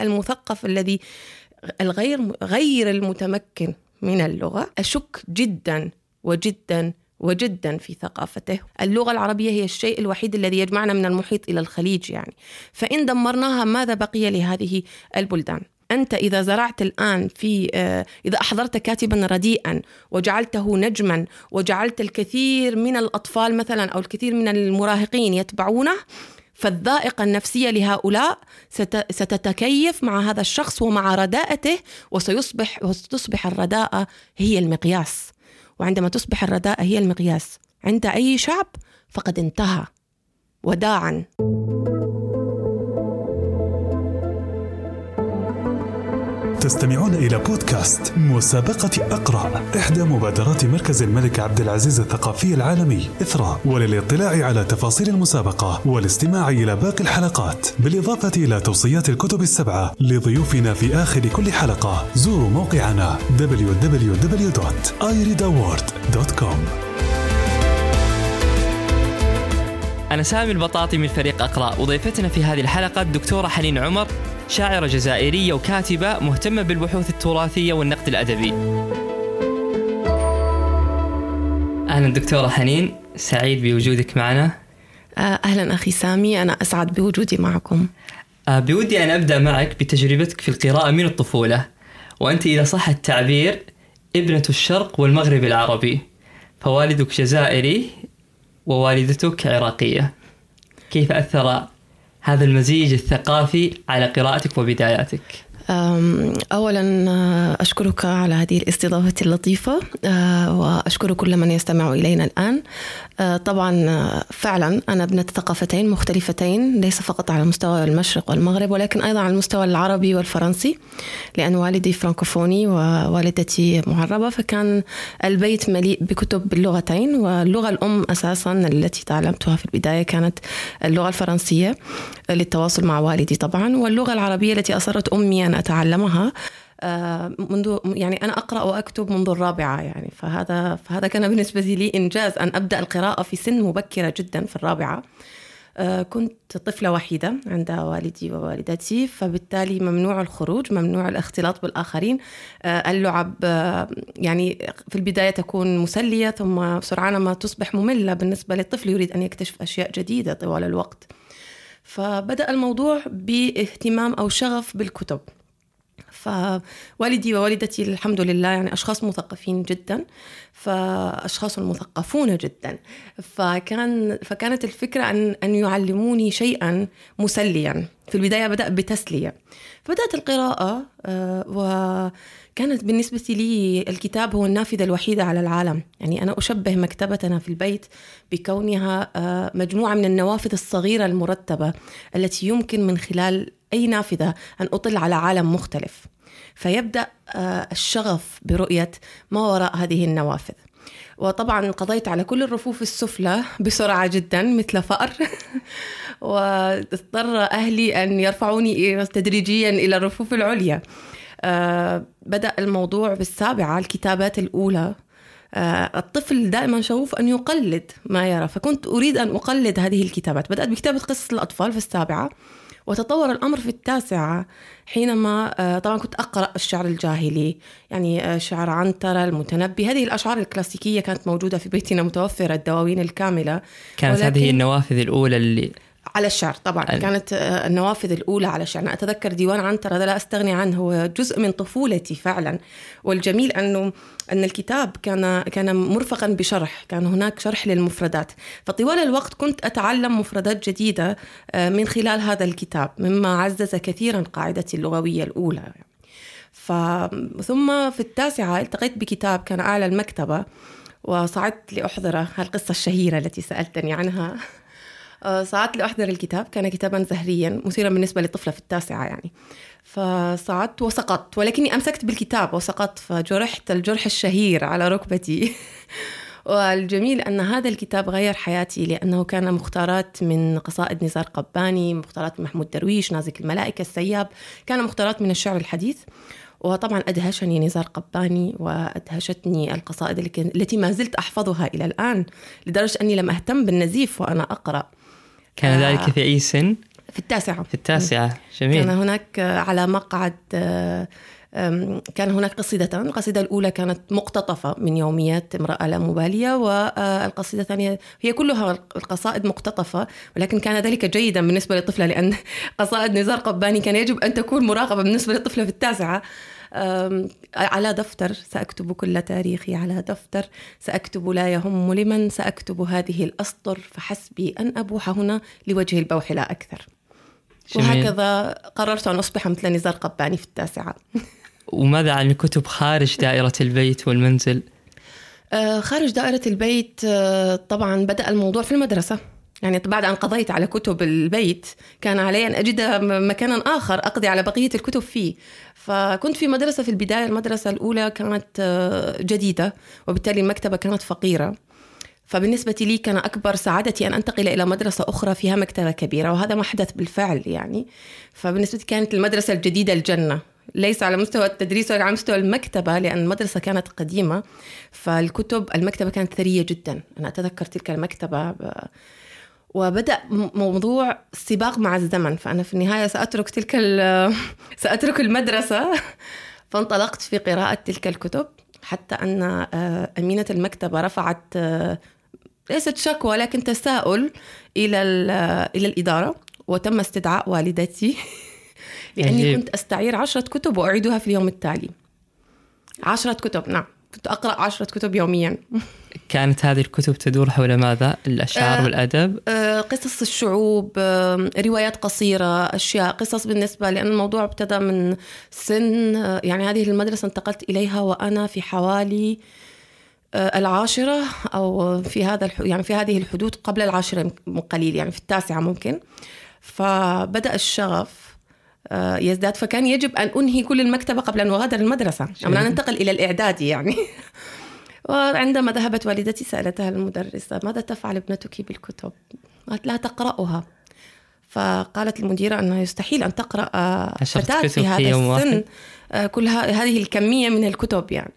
المثقف الذي الغير غير المتمكن من اللغة. أشك جدا وجدا وجدا في ثقافته. اللغة العربية هي الشيء الوحيد الذي يجمعنا من المحيط إلى الخليج يعني. فإن دمرناها ماذا بقي لهذه البلدان؟ أنت إذا زرعت الآن في آه، إذا أحضرت كاتبا رديئا وجعلته نجما وجعلت الكثير من الأطفال مثلا أو الكثير من المراهقين يتبعونه فالذائقة النفسية لهؤلاء ستتكيف مع هذا الشخص ومع رداءته وسيصبح وستصبح الرداءة هي المقياس. وعندما تصبح الرداءة هي المقياس عند أي شعب فقد انتهى وداعا. تستمعون إلى بودكاست مسابقة أقرأ إحدى مبادرات مركز الملك عبد العزيز الثقافي العالمي إثراء وللاطلاع على تفاصيل المسابقة والاستماع إلى باقي الحلقات بالإضافة إلى توصيات الكتب السبعة لضيوفنا في آخر كل حلقة. زوروا موقعنا www.ireadaward.com أنا سامي البطاطي من فريق أقرأ. وضيفتنا في هذه الحلقة الدكتورة حنين عمر شاعرة جزائرية وكاتبة مهتمة بالبحوث التراثية والنقد الأدبي. أهلا دكتورة حنين سعيد بوجودك معنا. آه، أهلا أخي سامي أنا أسعد بوجودي معكم. آه، بودي أن أبدأ معك بتجربتك في القراءة من الطفولة. وأنت إذا صح التعبير ابنة الشرق والمغرب العربي. فوالدك جزائري ووالدتك عراقية. كيف أثر هذا المزيج الثقافي على قراءتك وبداياتك؟ أولا آه، أشكرك على هذه الاستضافة اللطيفة آه، وأشكر كل من يستمع إلينا الآن. آه، طبعا فعلا أنا ابنة ثقافتين مختلفتين ليس فقط على مستوى المشرق والمغرب ولكن أيضا على المستوى العربي والفرنسي لأن والدي فرانكوفوني ووالدتي معربة فكان البيت مليء بكتب باللغتين واللغة الأم أساسا التي تعلمتها في البداية كانت اللغة الفرنسية للتواصل مع والدي طبعا واللغة العربية التي أصرت أمي أتعلمها آه، منذ يعني أنا أقرأ وأكتب منذ الرابعة يعني. فهذا فهذا كان بالنسبة لي إنجاز أن أبدأ القراءة في سن مبكرة جدا في الرابعة. آه، كنت طفلة وحيدة عند والدي ووالدتي فبالتالي ممنوع الخروج ممنوع الاختلاط بالآخرين. آه، اللعب يعني في البداية تكون مسلية ثم سرعان ما تصبح مملة بالنسبة للطفل يريد أن يكتشف أشياء جديدة طوال الوقت. فبدأ الموضوع باهتمام أو شغف بالكتب. فوالدي ووالدتي الحمد لله يعني أشخاص مثقفين جدا فأشخاص مثقفون جدا. فكان فكانت الفكرة أن أن يعلموني شيئا مسليا. في البداية بدأ بتسلية. فبدأت القراءة آه، وكانت بالنسبة لي الكتاب هو النافذة الوحيدة على العالم. يعني أنا أشبه مكتبتنا في البيت بكونها آه، مجموعة من النوافذ الصغيرة المرتبة التي يمكن من خلال أي نافذة أن أطل على عالم مختلف. فيبدأ آه، الشغف برؤية ما وراء هذه النوافذ. وطبعا قضيت على كل الرفوف السفلى بسرعة جدا مثل فأر واضطر أهلي أن يرفعوني تدريجيا إلى الرفوف العليا. آه، بدأ الموضوع بالسابعة الكتابات الأولى. آه، الطفل دائما شغوف أن يقلد ما يرى. فكنت أريد أن أقلد هذه الكتابات. بدأت بكتابة قصص الأطفال في السابعة. وتطور الأمر في التاسعة حينما آه، طبعا كنت أقرأ الشعر الجاهلي يعني آه، شعر عنترة المتنبي. هذه الأشعار الكلاسيكية كانت موجودة في بيتنا متوفرة الدواوين الكاملة. كانت هذه النوافذ الأولى اللي على الشعر. طبعا أل... كانت آه، النوافذ الأولى على الشعر. أنا أتذكر ديوان عنتر هذا لا أستغني عنه هو جزء من طفولتي فعلا. والجميل أنه أن الكتاب كان كان مرفقا بشرح كان هناك شرح للمفردات. فطوال الوقت كنت أتعلم مفردات جديدة آه، من خلال هذا الكتاب مما عزز كثيرا قاعدتي اللغوية الأولى. ف... ثم في التاسعة التقيت بكتاب كان أعلى المكتبة وصعدت لأحضره القصة الشهيرة التي سألتني عنها. صعدت لأحضر الكتاب كان كتابا زهريا مثيرا بالنسبة لطفلة في التاسعة يعني. فصعدت وسقطت ولكني أمسكت بالكتاب وسقطت فجرحت الجرح الشهير على ركبتي. والجميل أن هذا الكتاب غير حياتي لأنه كان مختارات من قصائد نزار قباني مختارات محمود درويش نازك الملائكة السياب كان مختارات من الشعر الحديث. وطبعا أدهشني نزار قباني وأدهشتني القصائد التي ما زلت أحفظها إلى الآن لدرجة أني لم أهتم بالنزيف وأنا أقرأ. كان ذلك في أي سن؟ في التاسعة. في التاسعة. جميل. كان هناك على مقعد آه، كان هناك قصيدتان القصيدة الأولى كانت مقتطفة من يوميات امرأة لا مبالية والقصيدة الثانية هي كلها القصائد مقتطفة ولكن كان ذلك جيدا بالنسبة للطفلة لأن قصائد نزار قباني كان يجب أن تكون مراقبة بالنسبة للطفلة في التاسعة. على دفتر سأكتب كل تاريخي على دفتر. سأكتب لا يهم لمن سأكتب هذه الأسطر فحسبي أن أبوح هنا لوجه البوح لا أكثر. جميل. وهكذا قررت أن أصبح مثل نزار قباني في التاسعة. وماذا عن الكتب خارج دائرة البيت والمنزل؟ آه، خارج دائرة البيت آه، طبعا بدأ الموضوع في المدرسة. يعني بعد أن قضيت على كتب البيت كان علي أن أجد مكانا آخر أقضي على بقية الكتب فيه. فكنت في مدرسة في البداية المدرسة الأولى كانت آه، جديدة وبالتالي المكتبة كانت فقيرة. فبالنسبة لي كان أكبر سعادتي أن أنتقل إلى مدرسة أخرى فيها مكتبة كبيرة وهذا ما حدث بالفعل يعني. فبالنسبة لي كانت المدرسة الجديدة الجنة. ليس على مستوى التدريس ولا على مستوى المكتبة لأن المدرسة كانت قديمة. فالكتب المكتبة كانت ثرية جدا. أنا أتذكر تلك المكتبة ب... وبدأ موضوع السباق مع الزمن. فأنا في النهاية سأترك تلك. سأترك المدرسة. فانطلقت في قراءة تلك الكتب حتى أن آه، أمينة المكتبة رفعت آه، ليست شكوى لكن تساؤل إلى ال- إلى الإدارة. وتم استدعاء والدتي. لأني. كنت أستعير عشرة كتب وأعيدها في اليوم التالي. عشرة كتب نعم. كنت أقرأ عشرة كتب يوميا. كانت هذه الكتب تدور حول ماذا؟ الأشعار آه، والأدب. آه، قصص الشعوب آه، روايات قصيرة أشياء قصص بالنسبة لأن الموضوع ابتدى من سن آه، يعني هذه المدرسة انتقلت إليها وأنا في حوالي آه، العاشرة أو في هذا الح... يعني في هذه الحدود قبل العاشرة قليل يعني في التاسعة ممكن. فبدأ الشغف يزداد فكان يجب أن أنهي كل المكتبة قبل أن أغادر المدرسة. قبل أن أنتقل إلى الإعدادي يعني. وعندما ذهبت والدتي سألتها المدرسة ماذا تفعل ابنتك بالكتب؟ قالت لها تقرأها. فقالت المديرة أنه يستحيل أن تقرأ آه، فتاة في هذا السن. آه، كل هذه الكمية من الكتب يعني.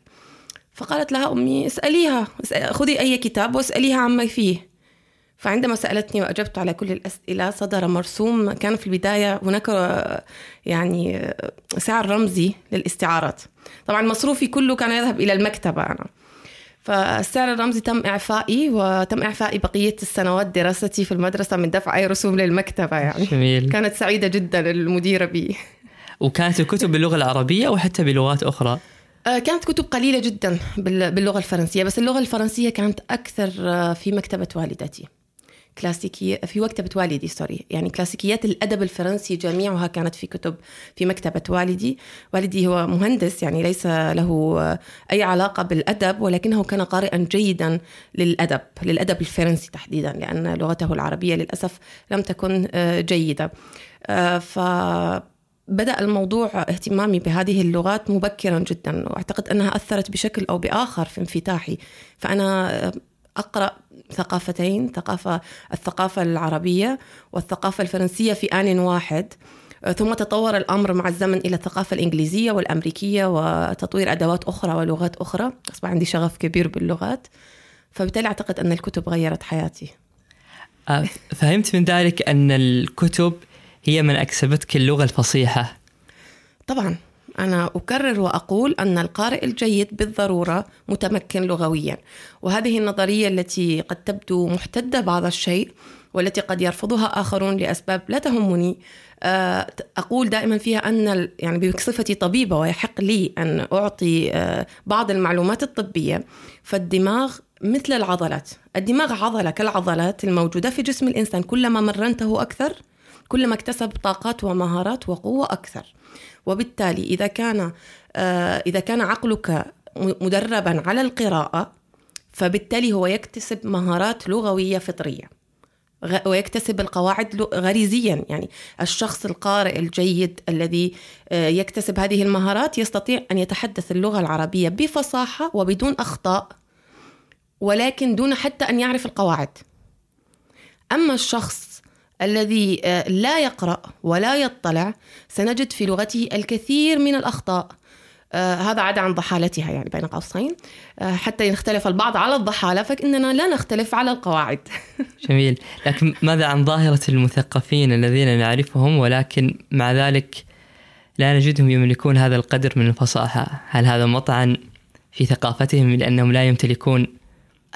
فقالت لها أمي اسأليها اسأ- خذي أي كتاب واسأليها عما فيه. فعندما سألتني وأجبت على كل الأسئلة صدر مرسوم كان في البداية هناك يعني سعر رمزي للاستعارات. طبعا مصروفي كله كان يذهب إلى المكتبة أنا. فالسعر الرمزي تم إعفائي وتم إعفائي بقية السنوات دراستي في المدرسة من دفع أي رسوم للمكتبة يعني. جميل. كانت سعيدة جدا المديرة بي. وكانت الكتب باللغة العربية أو حتى بلغات أخرى؟ آه، كانت كتب قليلة جدا بال- باللغة الفرنسية بس اللغة الفرنسية كانت أكثر آه، في مكتبة والدتي. كلاسيكية في مكتبة والدي sorry يعني كلاسيكيات الأدب الفرنسي جميعها كانت في كتب في مكتبة والدي. والدي هو مهندس يعني ليس له آه، أي علاقة بالأدب ولكنه كان قارئا جيدا للأدب للأدب الفرنسي تحديدا لأن لغته العربية للأسف لم تكن آه، جيدة. آه، ف بدأ الموضوع اهتمامي بهذه اللغات مبكرا جدا وأعتقد أنها أثرت بشكل أو بآخر في انفتاحي. فأنا أقرأ ثقافتين ثقافة الثقافة العربية والثقافة الفرنسية في آن واحد. ثم تطور الأمر مع الزمن إلى الثقافة الإنجليزية والأمريكية وتطوير أدوات أخرى ولغات أخرى. أصبح عندي شغف كبير باللغات. فبالتالي أعتقد أن الكتب غيرت حياتي. آه، فهمت من ذلك أن الكتب هي من أكسبتك اللغة الفصيحة. طبعا. أنا أكرر وأقول أن القارئ الجيد بالضرورة متمكن لغويا وهذه النظرية التي قد تبدو محتدة بعض الشيء والتي قد يرفضها آخرون لأسباب لا تهمني. آه، أقول دائما فيها أن يعني بصفتي طبيبة ويحق لي أن أعطي آه، بعض المعلومات الطبية فالدماغ مثل العضلات. الدماغ عضلة كالعضلات الموجودة في جسم الإنسان. كلما مرنته أكثر كلما اكتسب طاقات ومهارات وقوة أكثر. وبالتالي إذا كان آه، إذا كان عقلك مدربا على القراءة فبالتالي هو يكتسب مهارات لغوية فطرية. ويكتسب القواعد غريزيا. يعني الشخص القارئ الجيد الذي آه، يكتسب هذه المهارات يستطيع أن يتحدث اللغة العربية بفصاحة وبدون أخطاء ولكن دون حتى أن يعرف القواعد. أما الشخص الذي آه، لا يقرأ ولا يطلع سنجد في لغته الكثير من الأخطاء. آه هذا عدا عن ضحالتها يعني بين قوسين. آه حتى يختلف البعض على الضحالة فإننا لا نختلف على القواعد. جميل. لكن ماذا عن ظاهرة المثقفين الذين نعرفهم ولكن مع ذلك لا نجدهم يملكون هذا القدر من الفصاحة؟ هل هذا مطعن في ثقافتهم لأنهم لا يمتلكون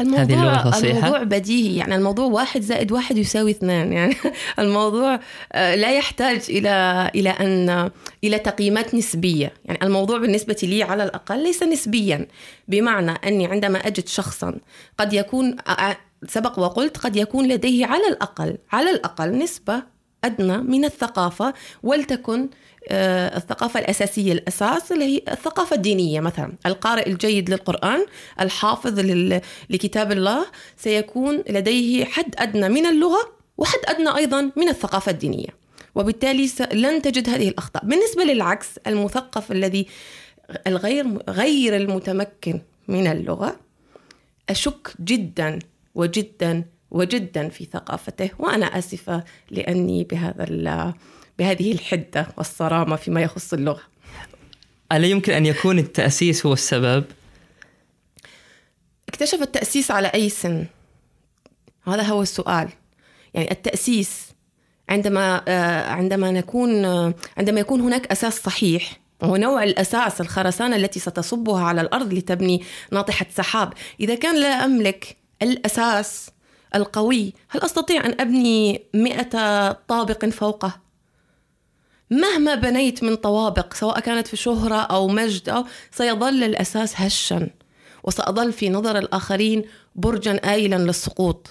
الموضوع هذه اللغة الفصيحة؟ الموضوع بديهي. يعني الموضوع واحد زائد واحد يساوي اثنان. يعني الموضوع آه، لا يحتاج إلى إلى أن إلى تقييمات نسبية. يعني الموضوع بالنسبة لي على الأقل ليس نسبيا. بمعنى أني عندما أجد شخصا قد يكون آه، سبق وقلت قد يكون لديه على الأقل على الأقل نسبة أدنى من الثقافة ولتكن آه، الثقافة الأساسية الأساس اللي هي الثقافة الدينية. مثلا القارئ الجيد للقرآن الحافظ لكتاب الله سيكون لديه حد أدنى من اللغة وحد أدنى أيضا من الثقافة الدينية. وبالتالي لن تجد هذه الأخطاء. بالنسبة للعكس المثقف الذي الغير غير المتمكن من اللغة أشك جدا وجدا وجدا في ثقافته وأنا آسفة لأني بهذا بهذه الحدة والصرامة فيما يخص اللغة ألا يمكن أن يكون التأسيس هو السبب؟ اكتشف التأسيس على أي سن؟ هذا هو السؤال يعني التأسيس عندما آه، عندما نكون آه، عندما يكون هناك أساس صحيح وهو نوع الأساس الخرسانة التي ستصبها على الأرض لتبني ناطحة سحاب إذا كان لا أملك الأساس القوي. هل أستطيع أن أبني مئة طابق فوقه؟ مهما بنيت من طوابق سواء كانت في شهرة أو مجد أو سيظل الأساس هشا وسأظل في نظر الآخرين برجا آيلا للسقوط.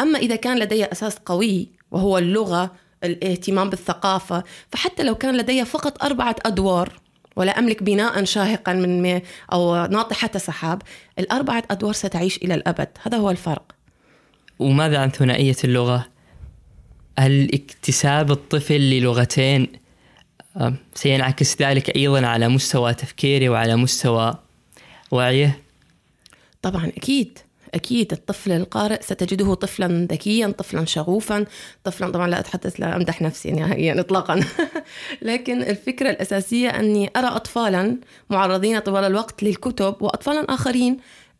أما إذا كان لدي أساس قوي وهو اللغة الاهتمام بالثقافة فحتى لو كان لدي فقط أربعة أدوار ولا أملك بناء شاهقا من أو ناطحة سحاب الأربعة أدوار ستعيش إلى الأبد. هذا هو الفرق. وماذا عن ثنائية اللغة؟ هل اكتساب الطفل للغتين سينعكس ذلك أيضا على مستوى تفكيره وعلى مستوى وعيه؟ طبعا أكيد أكيد. الطفل القارئ ستجده طفلا ذكيا طفلا شغوفا طفلا طبعا لا أتحدث لا أمدح نفسي نهائيا إطلاقا. لكن الفكرة الأساسية أني أرى أطفالا معرضين طوال الوقت للكتب وأطفالا آخرين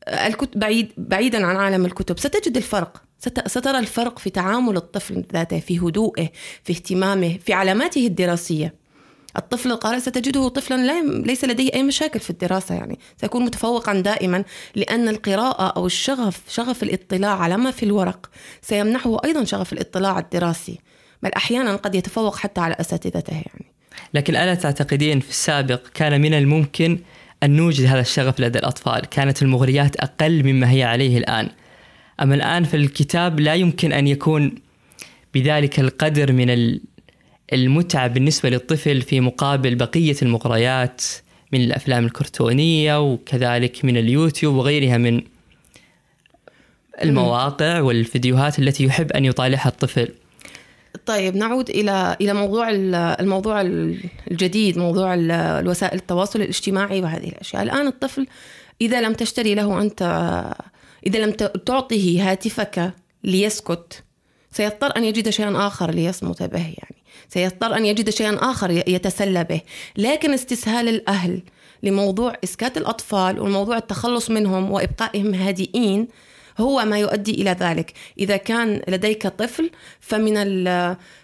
الكتب بعيد بعيدا عن عالم الكتب ستجد الفرق. سترى الفرق في تعامل الطفل ذاته في هدوءه في اهتمامه في علاماته الدراسية. الطفل القارئ ستجده طفلا لا ليس لديه أي مشاكل في الدراسة يعني. سيكون متفوقا دائما لأن القراءة أو الشغف شغف الاطلاع على ما في الورق. سيمنحه أيضا شغف الاطلاع الدراسي. بل أحيانا قد يتفوق حتى على أساتذته يعني. لكن ألا تعتقدين في السابق كان من الممكن أن نوجد هذا الشغف لدى الأطفال. كانت المغريات أقل مما هي عليه الآن. أما الآن في الكتاب لا يمكن أن يكون بذلك القدر من المتعة بالنسبة للطفل في مقابل بقية المغريات من الأفلام الكرتونية وكذلك من اليوتيوب وغيرها من المواقع والفيديوهات التي يحب أن يطالعها الطفل. طيب نعود إلى إلى موضوع الموضوع الجديد موضوع الوسائل التواصل الاجتماعي وهذه الأشياء. الآن الطفل إذا لم تشتري له أنت إذا لم تعطه هاتفك ليسكت سيضطر أن يجد شيئا آخر ليصمت به يعني. سيضطر أن يجد شيئا آخر يتسلى به. لكن استسهال الأهل لموضوع إسكات الأطفال وموضوع التخلص منهم وإبقائهم هادئين هو ما يؤدي إلى ذلك، إذا كان لديك طفل فمن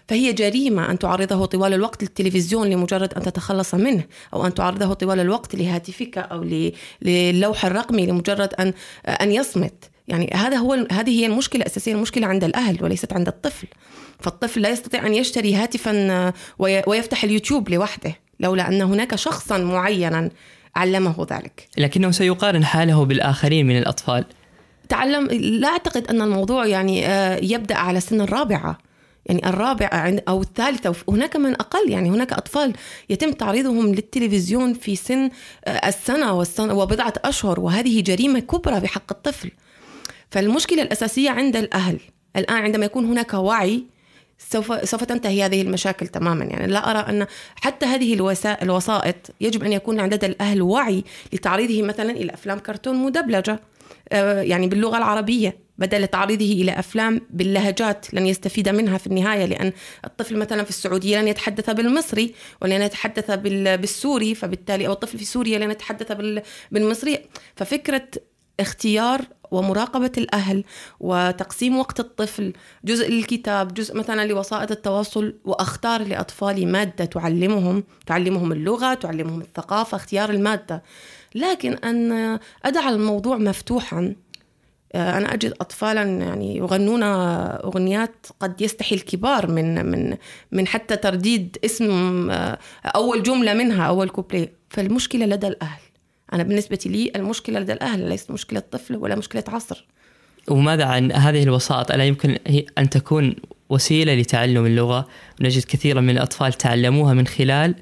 فهي جريمة أن تعرضه طوال الوقت للتلفزيون لمجرد أن تتخلص منه، أو أن تعرضه طوال الوقت لهاتفك أو للوح الرقمي لمجرد ان أن يصمت، يعني هذا هو هذه هي المشكلة الاساسيه، المشكلة عند الأهل وليست عند الطفل. فالطفل لا يستطيع أن يشتري هاتفا ويفتح اليوتيوب لوحده لولا أن هناك شخصا معينا علمه ذلك. لكنه سيقارن حاله بالآخرين من الأطفال. تعلم لا أعتقد أن الموضوع يعني آه، يبدأ على سن الرابعة. يعني الرابعة أو الثالثة هناك من أقل يعني هناك أطفال يتم تعريضهم للتلفزيون في سن آه، السنة والسنة وبضعة أشهر وهذه جريمة كبرى بحق الطفل. فالمشكلة الأساسية عند الأهل. الآن عندما يكون هناك وعي سوف سوف تنتهي هذه المشاكل تماما. يعني لا أرى أن حتى هذه الوسائط يجب أن يكون عند الأهل وعي لتعريضه مثلا إلى أفلام كرتون مدبلجة. يعني باللغة العربية بدل تعريضه إلى أفلام باللهجات لن يستفيد منها في النهاية لأن الطفل مثلا في السعودية لن يتحدث بالمصري ولن يتحدث بالسوري فبالتالي أو الطفل في سوريا لن يتحدث بالمصري. ففكرة اختيار ومراقبة الأهل وتقسيم وقت الطفل جزء للكتاب جزء مثلا لوسائط التواصل وأختار لأطفالي مادة تعلمهم تعلمهم اللغة تعلمهم الثقافة اختيار المادة. لكن أن أدع الموضوع مفتوحا. آه، أنا أجد أطفالا يعني يغنون أغنيات قد يستحي الكبار من من من حتى ترديد اسم آه، أول جملة منها أول كوبلي فالمشكلة لدى الأهل. أنا بالنسبة لي المشكلة لدى الأهل ليست مشكلة طفل ولا مشكلة عصر. وماذا عن هذه الوسائط ألا يمكن أن تكون وسيلة لتعلم اللغة؟ نجد كثيرا من الأطفال تعلموها من خلال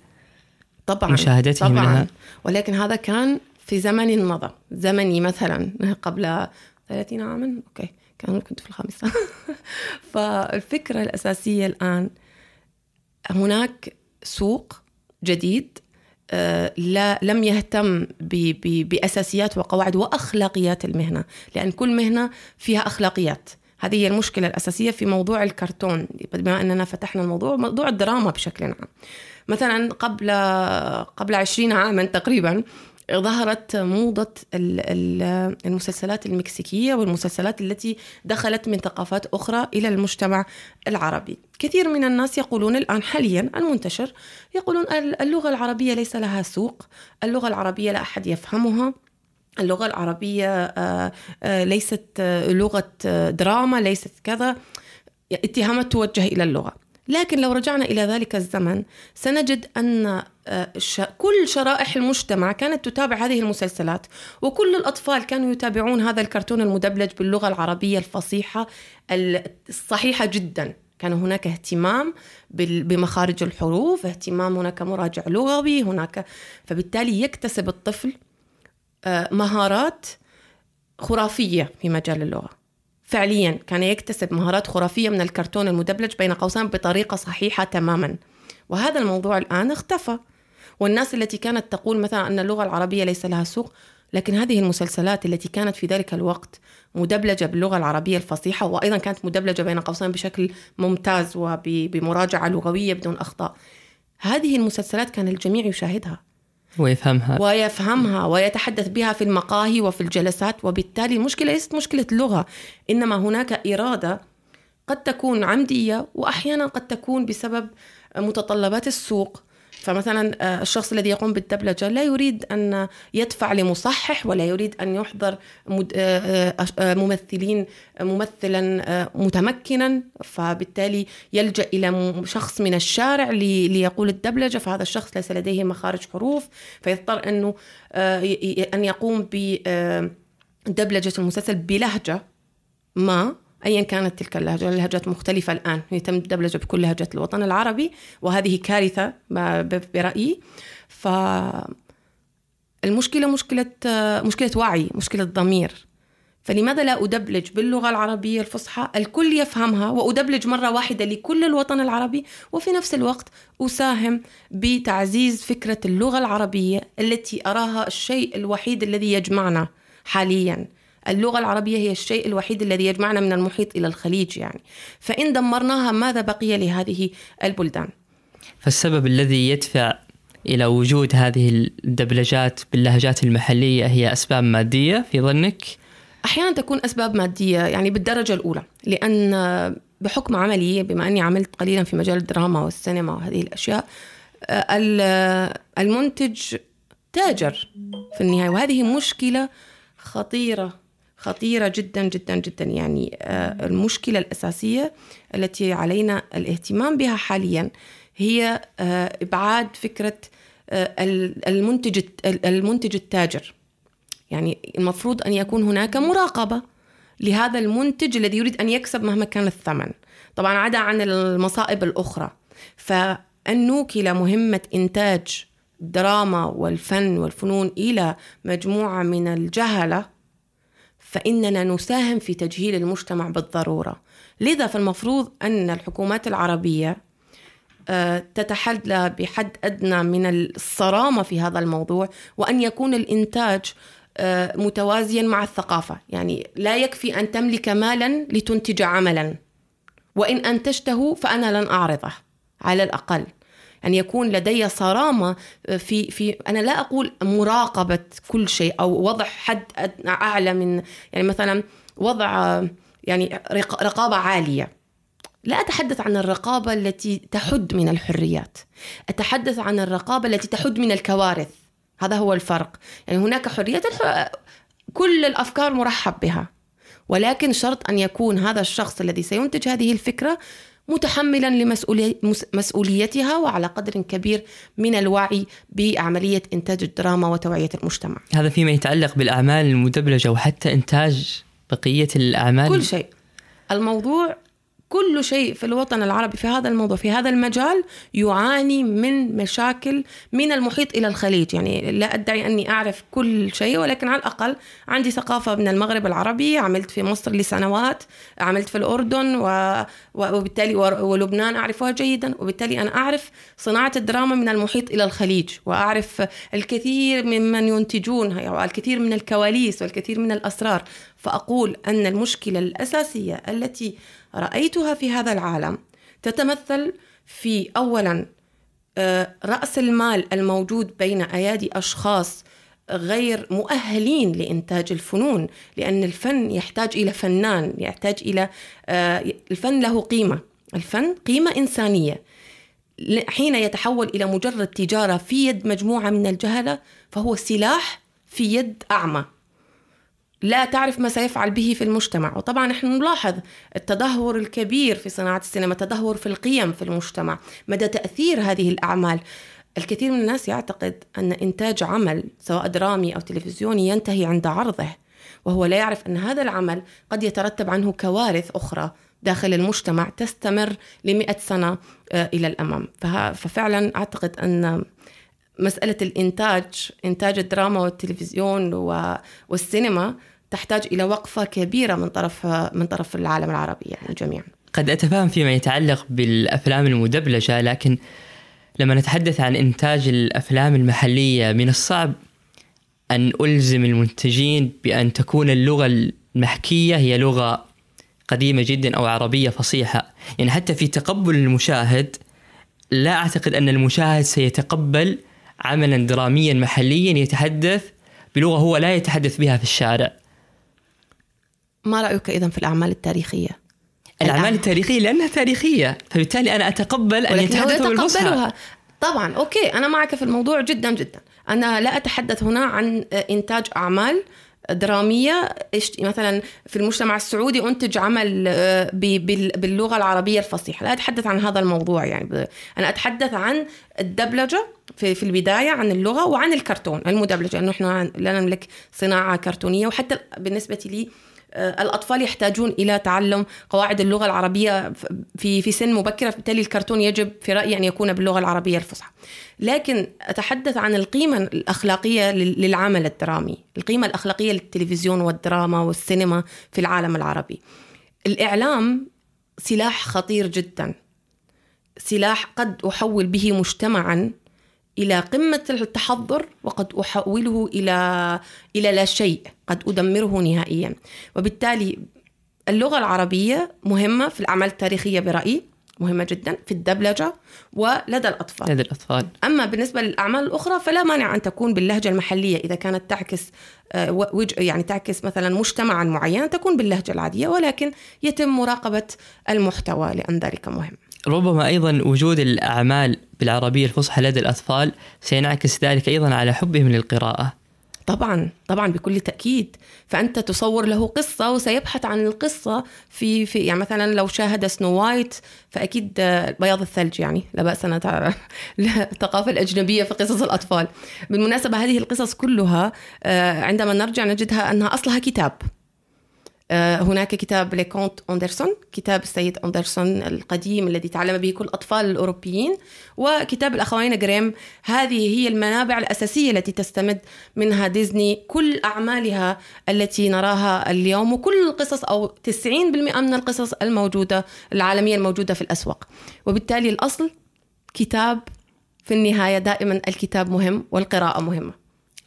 طبعا مشاهدتهم طبعا. لها. ولكن هذا كان في زمن مضى زمني مثلا قبل 30 عاما؟ okay كان كنت في الخامسة فالفكرة الأساسية الآن هناك سوق جديد آه، لا لم يهتم بأساسيات وقواعد وأخلاقيات المهنة لأن كل مهنة فيها أخلاقيات. هذه هي المشكلة الأساسية في موضوع الكرتون. بما أننا فتحنا الموضوع موضوع الدراما بشكل عام. مثلا قبل قبل 20 عاما تقريبا ظهرت موضة المسلسلات المكسيكية والمسلسلات التي دخلت من ثقافات أخرى إلى المجتمع العربي. كثير من الناس يقولون الآن حاليا المنتشر يقولون اللغة العربية ليس لها سوق اللغة العربية لا أحد يفهمها اللغة العربية آه، آه، ليست آه، لغة دراما ليست كذا. اتهامات توجه إلى اللغة. لكن لو رجعنا إلى ذلك الزمن سنجد أن آه، كل شرائح المجتمع كانت تتابع هذه المسلسلات وكل الأطفال كانوا يتابعون هذا الكرتون المدبلج باللغة العربية الفصيحة الصحيحة جدا. كان هناك اهتمام بمخارج الحروف اهتمام هناك مراجع لغوي هناك فبالتالي يكتسب الطفل آه، مهارات خرافية في مجال اللغة. فعليا. كان يكتسب مهارات خرافية من الكرتون المدبلج بين قوسين بطريقة صحيحة تماما. وهذا الموضوع الآن اختفى. والناس التي كانت تقول مثلا أن اللغة العربية ليس لها سوق لكن هذه المسلسلات التي كانت في ذلك الوقت مدبلجة باللغة العربية الفصيحة وأيضا كانت مدبلجة بين قوسين بشكل ممتاز وبمراجعة لغوية بدون أخطاء. هذه المسلسلات كان الجميع يشاهدها. ويفهمها. ويفهمها ويتحدث بها في المقاهي وفي الجلسات وبالتالي المشكلة ليست مشكلة لغة؟ إنما هناك إرادة قد تكون عمدية وأحيانا قد تكون بسبب متطلبات السوق. فمثلا آه، الشخص الذي يقوم بالدبلجة لا يريد أن يدفع لمصحح ولا يريد أن يحضر آه، آه، ممثلين ممثلا متمكنا. فبالتالي يلجأ إلى شخص من الشارع ليقول الدبلجة فهذا الشخص ليس لديه مخارج حروف. فيضطر أنه أن يقوم بدبلجة المسلسل بلهجة ما. ايا كانت تلك اللهجة اللهجات مختلفة الآن. يتم الدبلجه بكل لهجات الوطن العربي وهذه كارثة برأيي. ف المشكلة مشكلة مشكلة وعي مشكلة ضمير. فلماذا لا أدبلج باللغة العربية الفصحى؟ الكل يفهمها وأدبلج مرة واحدة لكل الوطن العربي. وفي نفس الوقت أساهم بتعزيز فكرة اللغة العربية التي أراها الشيء الوحيد الذي يجمعنا حاليا. اللغة العربية هي الشيء الوحيد الذي يجمعنا من المحيط إلى الخليج يعني. فإن دمرناها ماذا بقي لهذه البلدان؟ فالسبب الذي يدفع إلى وجود هذه الدبلجات باللهجات المحلية هي أسباب مادية في ظنك؟ أحيانا تكون أسباب مادية يعني بالدرجة الأولى لأن بحكم عملي بما أني عملت قليلا في مجال الدراما والسينما وهذه الأشياء المنتج تاجر في النهاية وهذه مشكلة خطيرة. خطيرة جدا جدا جدا. يعني آه، المشكلة الأساسية التي علينا الاهتمام بها حاليا هي آه، إبعاد فكرة آه، المنتج المنتج التاجر. يعني المفروض أن يكون هناك مراقبة لهذا المنتج الذي يريد أن يكسب مهما كان الثمن. طبعا عدا عن المصائب الأخرى. فأن نوكل مهمة إنتاج الدراما والفن والفنون إلى مجموعة من الجهلة فإننا نساهم في تجهيل المجتمع بالضرورة. لذا فالمفروض أن الحكومات العربية آه، تتحلى بحد أدنى من الصرامة في هذا الموضوع وأن يكون الإنتاج آه، متوازيا مع الثقافة. يعني لا يكفي أن تملك مالا لتنتج عملا. وإن أنتجته فأنا لن أعرضه على الأقل. أن يكون لدي صرامة في في أنا لا أقول مراقبة كل شيء أو وضع حد أعلى من يعني مثلا وضع يعني رقابة عالية. لا أتحدث عن الرقابة التي تحد من الحريات. أتحدث عن الرقابة التي تحد من الكوارث. هذا هو الفرق. يعني هناك حرية الح... كل الأفكار مرحب بها. ولكن شرط أن يكون هذا الشخص الذي سينتج هذه الفكرة متحملا لمسؤوليتها وعلى قدر كبير من الوعي بعملية إنتاج الدراما وتوعية المجتمع. هذا فيما يتعلق بالأعمال المدبلجة وحتى إنتاج بقية الأعمال. كل شيء. الموضوع كل شيء في الوطن العربي في هذا الموضوع في هذا المجال يعاني من مشاكل من المحيط إلى الخليج يعني لا أدعي أني أعرف كل شيء ولكن على الأقل عندي ثقافة من المغرب العربي عملت في مصر لسنوات عملت في الأردن. وبالتالي ولبنان أعرفها جيدا وبالتالي أنا أعرف صناعة الدراما من المحيط إلى الخليج وأعرف الكثير ممن ينتجونها والكثير من الكواليس والكثير من الأسرار فأقول أن المشكلة الأساسية التي رأيتها في هذا العالم تتمثل في اولا آه، رأس المال الموجود بين أيادي أشخاص غير مؤهلين لإنتاج الفنون لأن الفن يحتاج إلى فنان يحتاج إلى آه، الفن له قيمة. الفن قيمة إنسانية. حين يتحول إلى مجرد تجارة في يد مجموعة من الجهلة فهو سلاح في يد أعمى. لا تعرف ما سيفعل به في المجتمع. وطبعا نحن نلاحظ التدهور الكبير في صناعة السينما التدهور في القيم في المجتمع. مدى تأثير هذه الأعمال. الكثير من الناس يعتقد أن إنتاج عمل سواء درامي أو تلفزيوني ينتهي عند عرضه وهو لا يعرف أن هذا العمل قد يترتب عنه كوارث أخرى داخل المجتمع تستمر لمئة سنة آه، إلى الأمام. ففعلا أعتقد أن مسألة الإنتاج إنتاج الدراما والتلفزيون والسينما تحتاج إلى وقفة كبيرة من طرف من طرف العالم العربي يعني جميعا. قد أتفهم فيما يتعلق بالأفلام المدبلجة لكن لما نتحدث عن إنتاج الأفلام المحلية من الصعب أن ألزم المنتجين بأن تكون اللغة المحكية هي لغة قديمة جدا أو عربية فصيحة. يعني حتى في تقبل المشاهد لا أعتقد أن المشاهد سيتقبل عملا دراميا محليا يتحدث بلغة هو لا يتحدث بها في الشارع. ما رأيك إذا في الأعمال التاريخية؟ الأعمال التاريخية لأنها تاريخية فبالتالي أنا أتقبل أن يتحدثوا بالفصحى. طبعا أوكي أنا معك في الموضوع جدا جدا. أنا لا أتحدث هنا عن إنتاج أعمال درامية. مثلا في المجتمع السعودي أنتج عمل آه، باللغة العربية الفصيحة. لا أتحدث عن هذا الموضوع يعني. أنا أتحدث عن الدبلجة في في البداية عن اللغة وعن الكرتون المدبلج لأنه إحنا لا نملك صناعة كرتونية وحتى بالنسبة لي الأطفال يحتاجون إلى تعلم قواعد اللغة العربية في في سن مبكرة بالتالي الكرتون يجب في رأيي أن يكون باللغة العربية الفصحى. لكن أتحدث عن القيمة الأخلاقية للعمل الدرامي القيمة الأخلاقية للتلفزيون والدراما والسينما في العالم العربي. الإعلام سلاح خطير جدا. سلاح قد أحول به مجتمعا إلى قمة التحضر وقد أحوله إلى إلى لا شيء قد أدمره نهائيا. وبالتالي اللغة العربية مهمة في الأعمال التاريخية برأيي مهمة جدا في الدبلجة ولدى الأطفال. لدى الأطفال. أما بالنسبة للأعمال الأخرى فلا مانع أن تكون باللهجة المحلية. إذا كانت تعكس آه، يعني تعكس مثلا مجتمعا معينا تكون باللهجة العادية ولكن يتم مراقبة المحتوى لأن ذلك مهم. ربما أيضا وجود الأعمال بالعربية الفصحى لدى الأطفال سينعكس ذلك أيضا على حبهم للقراءة. طبعا طبعا بكل تأكيد. فأنت تصور له قصة وسيبحث عن القصة في في يعني مثلا لو شاهد Snow White فأكيد بياض الثلج يعني لا بأس أن الثقافة الأجنبية في قصص الأطفال. بالمناسبة هذه القصص كلها آه، عندما نرجع نجدها أنها أصلها كتاب. هناك كتاب لكونت أندرسون كتاب السيد أندرسون القديم الذي تعلم به كل الأطفال الأوروبيين وكتاب الأخوين جريم. هذه هي المنابع الأساسية التي تستمد منها ديزني كل أعمالها التي نراها اليوم وكل القصص أو 90% من القصص الموجودة العالمية الموجودة في الأسواق. وبالتالي الأصل كتاب في النهاية دائما الكتاب مهم والقراءة مهمة.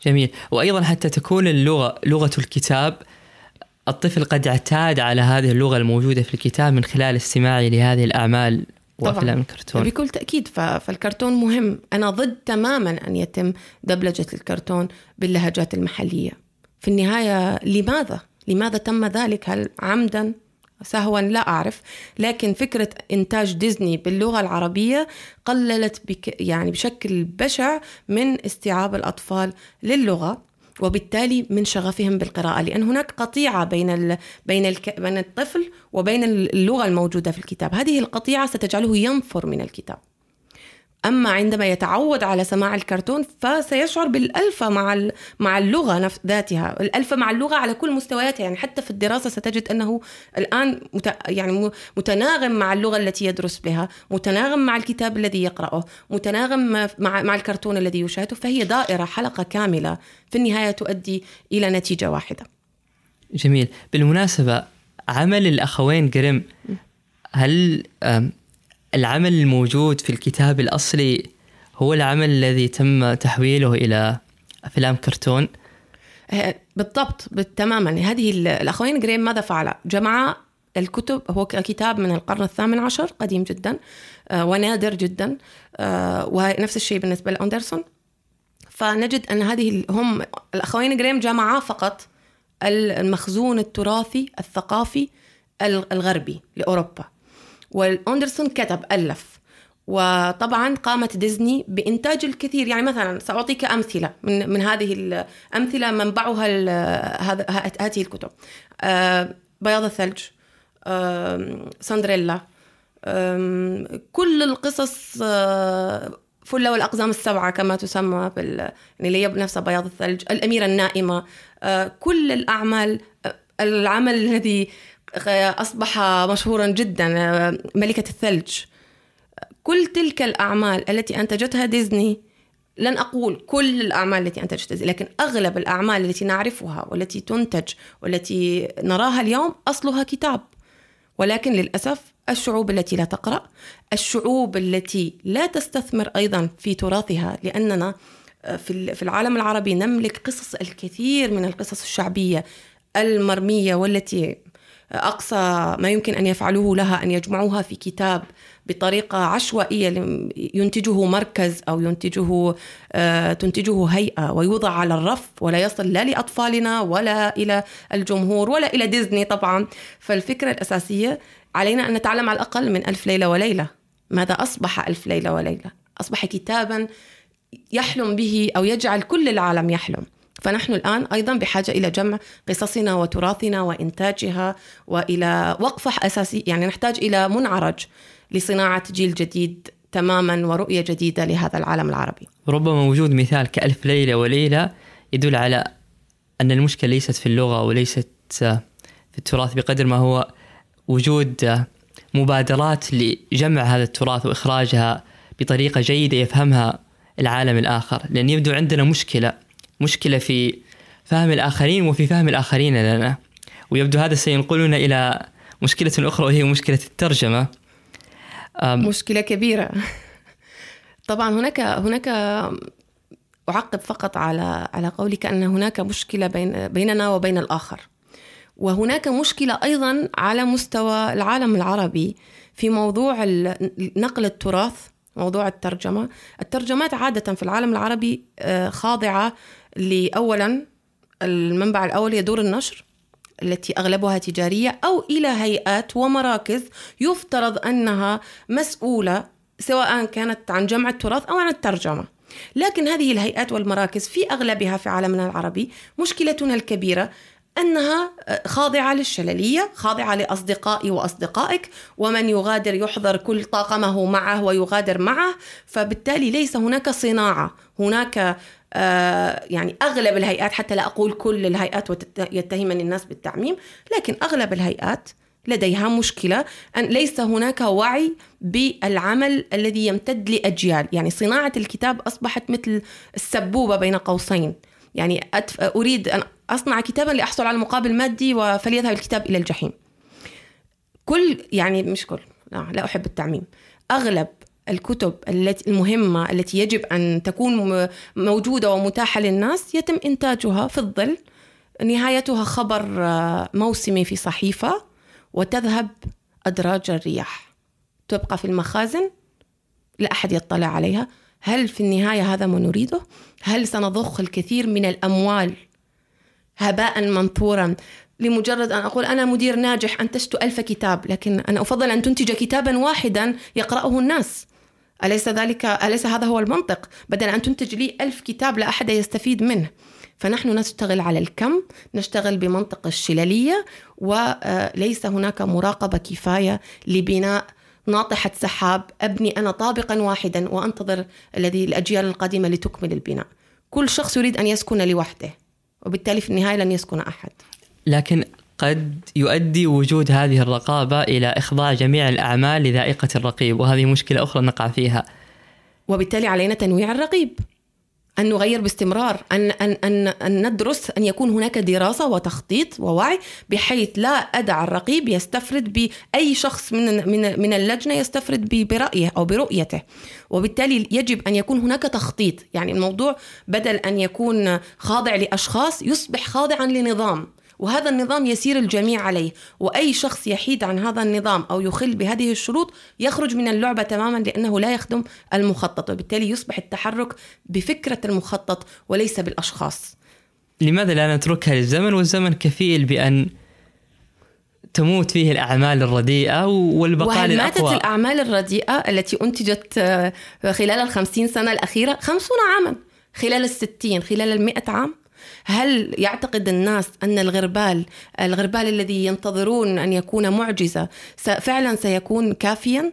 جميل. وأيضا حتى تكون اللغة لغة الكتاب الطفل قد اعتاد على هذه اللغة الموجودة في الكتاب من خلال استماعه لهذه الأعمال وأفلام الكرتون. بكل تأكيد ف- فالكرتون مهم. أنا ضد تماما أن يتم دبلجة الكرتون باللهجات المحلية. في النهاية لماذا؟ لماذا تم ذلك؟ هل عمدا؟ سهوا لا أعرف. لكن فكرة إنتاج ديزني باللغة العربية قللت بك يعني بشكل بشع من استيعاب الأطفال للغة. وبالتالي من شغفهم بالقراءة لأن هناك قطيعة بين ال... بين. بين الطفل وبين اللغة الموجودة في الكتاب هذه القطيعة ستجعله ينفر من الكتاب أما عندما يتعود على سماع الكرتون فسيشعر بالألفة مع مع اللغة ذاتها، الألفة مع اللغة على كل مستوياتها، يعني حتى في الدراسة ستجد أنه الآن مت يعني متناغم مع اللغة التي يدرس بها، متناغم مع الكتاب الذي يقرأه، متناغم مع مع الكرتون الذي يشاهده، فهي دائرة حلقة كاملة. في النهاية تؤدي إلى نتيجة واحدة. جميل. بالمناسبة عمل الأخوين جريم هل العمل الموجود في الكتاب الأصلي هو العمل الذي تم تحويله إلى أفلام كرتون. آه، بالضبط تماما. هذه ال- الأخوين جريم ماذا فعل؟ جمع الكتب هو كتاب من القرن الثامن عشر قديم جدا آه، ونادر جدا آه، ونفس الشيء بالنسبة لأندرسون. فنجد أن هذه هم الأخوين جريم جمعا فقط المخزون التراثي الثقافي ال- الغربي لأوروبا. والاندرسون كتب ألف. وطبعا قامت ديزني بإنتاج الكثير. يعني مثلا سأعطيك أمثلة من من هذه الامثله منبعها هذه الكتب. آه، بياض الثلج آم، سندريلا آم، كل القصص آه، فلة والأقزام السبعة كما تسمى بال... يعني اللي هي بنفسها بياض الثلج الأميرة النائمة آه، كل الأعمال آه، العمل الذي أصبح مشهورا جدا آه، ملكة الثلج. كل تلك الأعمال التي أنتجتها ديزني لن أقول كل الأعمال التي أنتجتها ديزني لكن أغلب الأعمال التي نعرفها والتي تنتج والتي نراها اليوم أصلها كتاب. ولكن للأسف الشعوب التي لا تقرأ الشعوب التي لا تستثمر أيضا في تراثها لأننا في في العالم العربي نملك قصص الكثير من القصص الشعبية المرمية والتي أقصى ما يمكن أن يفعلوه لها أن يجمعوها في كتاب بطريقة عشوائية لم- ينتجه مركز أو ينتجه آه، تنتجه هيئة ويوضع على الرف ولا يصل لا لأطفالنا ولا إلى الجمهور ولا إلى ديزني طبعا. فالفكرة الأساسية علينا أن نتعلم على الأقل من ألف ليلة وليلة. ماذا أصبح ألف ليلة وليلة؟ أصبح كتابا يحلم به أو يجعل كل العالم يحلم. فنحن الآن أيضا بحاجة إلى جمع قصصنا وتراثنا وإنتاجها وإلى وقفة أساسية يعني نحتاج إلى منعرج لصناعة جيل جديد تماما ورؤية جديدة لهذا العالم العربي. ربما وجود مثال كألف ليلة وليلة يدل على أن المشكلة ليست في اللغة وليست في التراث بقدر ما هو وجود مبادرات لجمع هذا التراث وإخراجها بطريقة جيدة يفهمها العالم الآخر لأن يبدو عندنا مشكلة مشكلة في فهم الآخرين وفي فهم الآخرين لنا. ويبدو هذا سينقلنا إلى مشكلة أخرى وهي مشكلة الترجمة. مشكلة كبيرة. طبعا هناك هناك أعقب فقط على على قولك أن هناك مشكلة بين بيننا وبين الآخر. وهناك مشكلة أيضا على مستوى العالم العربي في موضوع نقل التراث موضوع الترجمة. الترجمات عادة في العالم العربي آه، خاضعة لأولا المنبع الأول هي دور النشر التي أغلبها تجارية أو إلى هيئات ومراكز يفترض أنها مسؤولة سواء كانت عن جمع التراث أو عن الترجمة. لكن هذه الهيئات والمراكز في أغلبها في عالمنا العربي مشكلتنا الكبيرة أنها خاضعة للشللية خاضعة لأصدقائي وأصدقائك ومن يغادر يحضر كل طاقمه معه ويغادر معه فبالتالي ليس هناك صناعة هناك آه، يعني أغلب الهيئات حتى لا أقول كل الهيئات ويتهمني الناس بالتعميم لكن أغلب الهيئات لديها مشكلة أن ليس هناك وعي بالعمل الذي يمتد لأجيال. يعني صناعة الكتاب أصبحت مثل السبوبة بين قوسين. يعني أتف... أريد أن أصنع كتابا لأحصل على مقابل مادي فليذهب الكتاب إلى الجحيم. كل يعني مش كل لا, لا أحب التعميم. أغلب الكتب التي المهمة التي يجب أن تكون موجودة ومتاحة للناس يتم إنتاجها في الظل. نهايتها خبر آه، موسمي في صحيفة وتذهب أدراج الرياح. تبقى في المخازن لا أحد يطلع عليها. هل في النهاية هذا ما نريده؟ هل سنضخ الكثير من الأموال هباء منثورا لمجرد أن أقول أنا مدير ناجح أنتجت ألف كتاب لكن أنا أفضل أن تنتج كتابا واحدا يقرأه الناس. أليس ذلك أليس هذا هو المنطق؟ بدل أن تنتج لي ألف كتاب لا أحد يستفيد منه. فنحن نشتغل على الكم نشتغل بمنطق الشلالية وليس هناك مراقبة كفاية لبناء ناطحة سحاب. أبني أنا طابقا واحدا وأنتظر الذي الأجيال القادمة لتكمل البناء. كل شخص يريد أن يسكن لوحده وبالتالي في النهاية لن يسكن أحد. لكن قد يؤدي وجود هذه الرقابة إلى إخضاع جميع الأعمال لذائقة الرقيب وهذه مشكلة أخرى نقع فيها. وبالتالي علينا تنويع الرقيب أن نغير باستمرار أن, أن, أن, أن ندرس أن يكون هناك دراسة وتخطيط ووعي بحيث لا أدع الرقيب يستفرد بأي شخص من, من, من اللجنة يستفرد برأيه أو برؤيته. وبالتالي يجب أن يكون هناك تخطيط يعني الموضوع بدل أن يكون خاضع لأشخاص يصبح خاضعا لنظام. وهذا النظام يسير الجميع عليه. وأي شخص يحيد عن هذا النظام أو يخل بهذه الشروط يخرج من اللعبة تماما لأنه لا يخدم المخطط وبالتالي يصبح التحرك بفكرة المخطط وليس بالأشخاص. لماذا لا نتركها للزمن؟ والزمن كفيل بأن تموت فيه الأعمال الرديئة والبقاء وهل للأقوى. ماتت الأعمال الرديئة التي أنتجت آه، خلال الخمسين سنة الأخيرة؟ خمسون عاما. خلال الستين خلال المئة عام. هل يعتقد الناس أن الغربال الغربال الذي ينتظرون أن يكون معجزة فعلا سيكون كافيا؟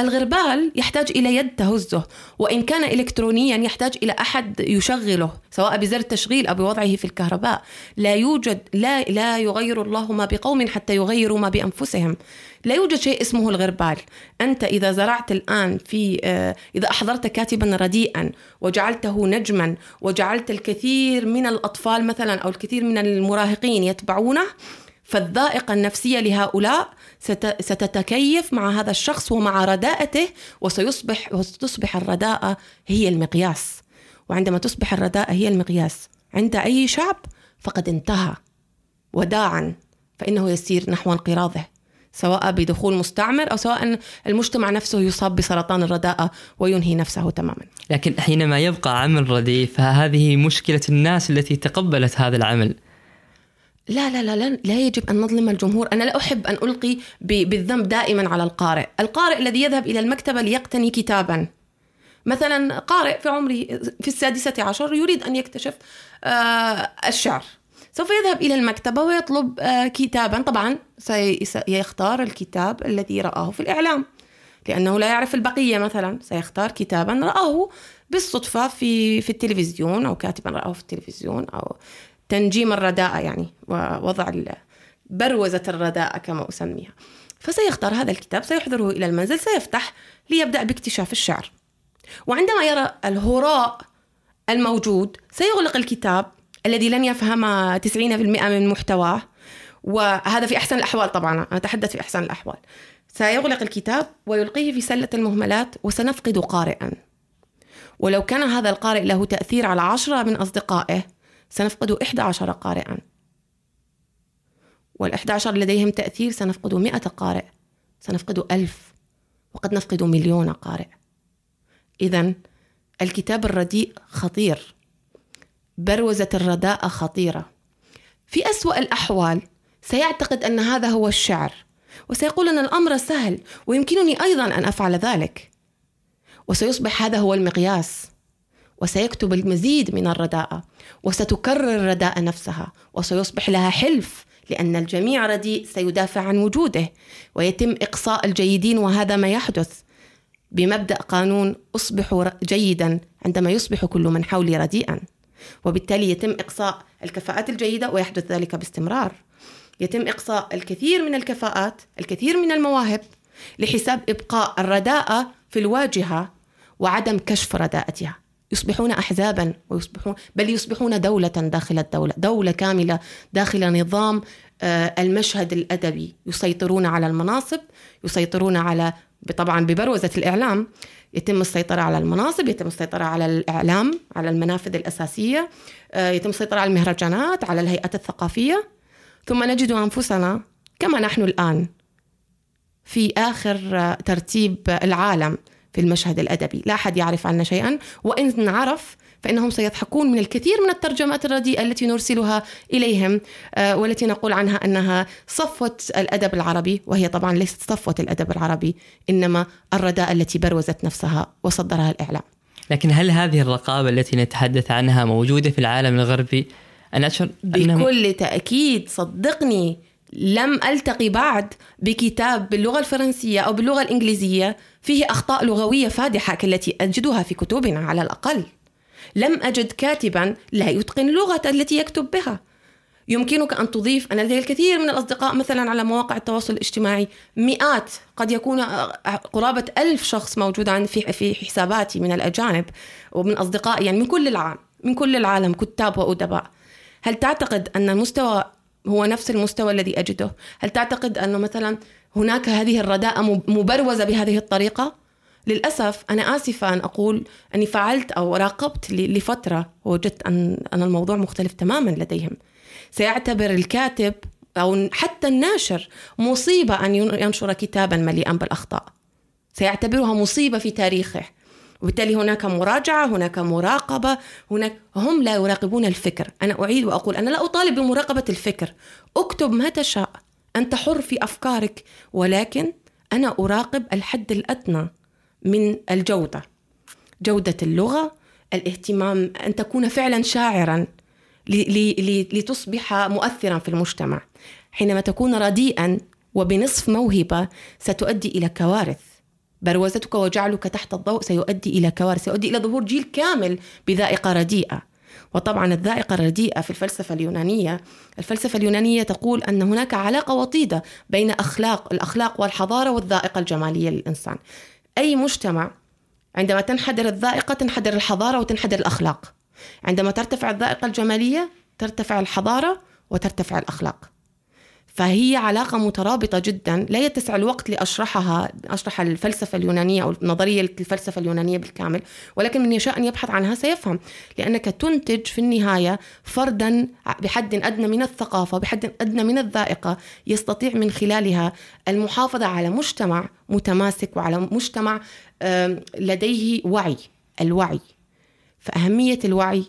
الغربال يحتاج إلى يد تهزه وإن كان إلكترونيا يحتاج إلى أحد يشغله سواء بزر التشغيل أو بوضعه في الكهرباء. لا يوجد لا لا يغير الله ما بقوم حتى يغيروا ما بأنفسهم. لا يوجد شيء اسمه الغربال. أنت إذا زرعت الآن في آه، إذا أحضرت كاتبا رديئا وجعلته نجما وجعلت الكثير من الأطفال مثلا أو الكثير من المراهقين يتبعونه فالذائقة النفسية لهؤلاء ستتكيف مع هذا الشخص ومع رداءته وسيصبح وستصبح الرداءة هي المقياس. وعندما تصبح الرداءة هي المقياس عند أي شعب فقد انتهى وداعا فإنه يسير نحو انقراضه. سواء بدخول مستعمر أو سواء المجتمع نفسه يصاب بسرطان الرداءة وينهي نفسه تماما. لكن حينما يبقى عمل رديء فهذه مشكلة الناس التي تقبلت هذا العمل. لا لا لا لا, لا يجب أن نظلم الجمهور. أنا لا أحب أن ألقي بالذنب دائما على القارئ. القارئ الذي يذهب إلى المكتبة ليقتني كتابا. مثلا قارئ في عمره في السادسة عشر يريد أن يكتشف آه الشعر. سوف يذهب إلى المكتبة ويطلب آه كتابا. طبعا سيختار الكتاب الذي رآه في الإعلام لأنه لا يعرف البقية مثلا. سيختار كتابا رآه بالصدفة في في التلفزيون أو كاتبا رآه في التلفزيون أو تنجيم الرداءة يعني ووضع بروزة الرداءة كما أسميها. فسيختار هذا الكتاب سيحضره إلى المنزل سيفتح ليبدأ باكتشاف الشعر. وعندما يرى الهراء الموجود سيغلق الكتاب الذي لن يفهم 90% من محتواه. وهذا في أحسن الأحوال طبعا أتحدث في أحسن الأحوال. سيغلق الكتاب ويلقيه في سلة المهملات وسنفقد قارئا. ولو كان هذا القارئ له تأثير على عشرة من أصدقائه سنفقد 11 قارئا. والإحدى عشر لديهم تأثير سنفقد مئة قارئ سنفقد ألف وقد نفقد مليون قارئ. إذا الكتاب الرديء خطير. بروزة الرداء خطيرة. في أسوأ الأحوال سيعتقد أن هذا هو الشعر وسيقول أن الأمر سهل ويمكنني أيضا أن أفعل ذلك. وسيصبح هذا هو المقياس وسيكتب المزيد من الرداءة وستكرر الرداءة نفسها وسيصبح لها حلف لأن الجميع رديء سيدافع عن وجوده ويتم إقصاء الجيدين وهذا ما يحدث. بمبدأ قانون أصبح جيدا عندما يصبح كل من حولي رديئا. وبالتالي يتم إقصاء الكفاءات الجيدة ويحدث ذلك باستمرار. يتم إقصاء الكثير من الكفاءات الكثير من المواهب لحساب إبقاء الرداءة في الواجهة وعدم كشف رداءتها. يصبحون احزابا ويصبحون بل يصبحون دولة داخل الدولة، دولة كاملة داخل نظام آه، المشهد الأدبي، يسيطرون على المناصب، يسيطرون على طبعا ببروزة الإعلام يتم السيطرة على المناصب يتم السيطرة على الإعلام على المنافذ الأساسية آه، يتم السيطرة على المهرجانات على الهيئات الثقافية. ثم نجد أنفسنا كما نحن الآن في آخر آه، ترتيب العالم في المشهد الأدبي. لا أحد يعرف عنا شيئا وإن عرف فإنهم سيضحكون من الكثير من الترجمات الرديئة التي نرسلها إليهم آه، والتي نقول عنها أنها صفوة الأدب العربي وهي طبعا ليست صفوة الأدب العربي إنما الرداء التي بروزت نفسها وصدرها الإعلام لكن هل هذه الرقابة التي نتحدث عنها موجودة في العالم الغربي؟ أنا أشعر بكل تأكيد صدقني لم ألتقي بعد بكتاب باللغة الفرنسية أو باللغة الإنجليزية فيه أخطاء لغوية فادحة كالتي أجدها في كتبنا على الأقل لم أجد كاتبا لا يتقن اللغة التي يكتب بها. يمكنك أن تضيف أنا لدي الكثير من الأصدقاء مثلا على مواقع التواصل الاجتماعي. مئات قد يكون قرابة ألف شخص موجود في في حساباتي من الأجانب ومن أصدقائي يعني من كل العالم من كل العالم كتاب وأدباء. هل تعتقد أن المستوى هو نفس المستوى الذي أجده؟ هل تعتقد أنه مثلا هناك هذه الرداءة مبروزة بهذه الطريقة؟ للأسف أنا آسفة أن أقول أني فعلت أو راقبت لفترة ووجدت أن الموضوع مختلف تماما لديهم. سيعتبر الكاتب أو حتى الناشر مصيبة أن ينشر كتابا مليئا بالأخطاء. سيعتبرها مصيبة في تاريخه. وبالتالي هناك مراجعة هناك مراقبة هناك هم لا يراقبون الفكر. أنا أعيد وأقول أنا لا أطالب بمراقبة الفكر. اكتب ما تشاء أنت حر في أفكارك ولكن أنا أراقب الحد الأدنى. من الجودة. جودة اللغة الاهتمام أن تكون فعلا شاعرا لتصبح مؤثرا في المجتمع. حينما تكون رديئا وبنصف موهبة ستؤدي إلى كوارث. بروزتك وجعلك تحت الضوء سيؤدي إلى كوارث سيؤدي إلى ظهور جيل كامل بذائقة رديئة. وطبعا الذائقة الرديئة في الفلسفة اليونانية الفلسفة اليونانية تقول أن هناك علاقة وطيدة بين أخلاق الأخلاق والحضارة والذائقة الجمالية للإنسان. أي مجتمع عندما تنحدر الذائقة تنحدر الحضارة وتنحدر الأخلاق. عندما ترتفع الذائقة الجمالية ترتفع الحضارة وترتفع الأخلاق. فهي علاقة مترابطة جدا. لا يتسع الوقت لأشرحها أشرح الفلسفة اليونانية أو نظرية الفلسفة اليونانية بالكامل ولكن من يشاء أن يبحث عنها سيفهم لأنك تنتج في النهاية فردا بحد أدنى من الثقافة بحد أدنى من الذائقة يستطيع من خلالها المحافظة على مجتمع متماسك وعلى مجتمع لديه وعي الوعي. فأهمية الوعي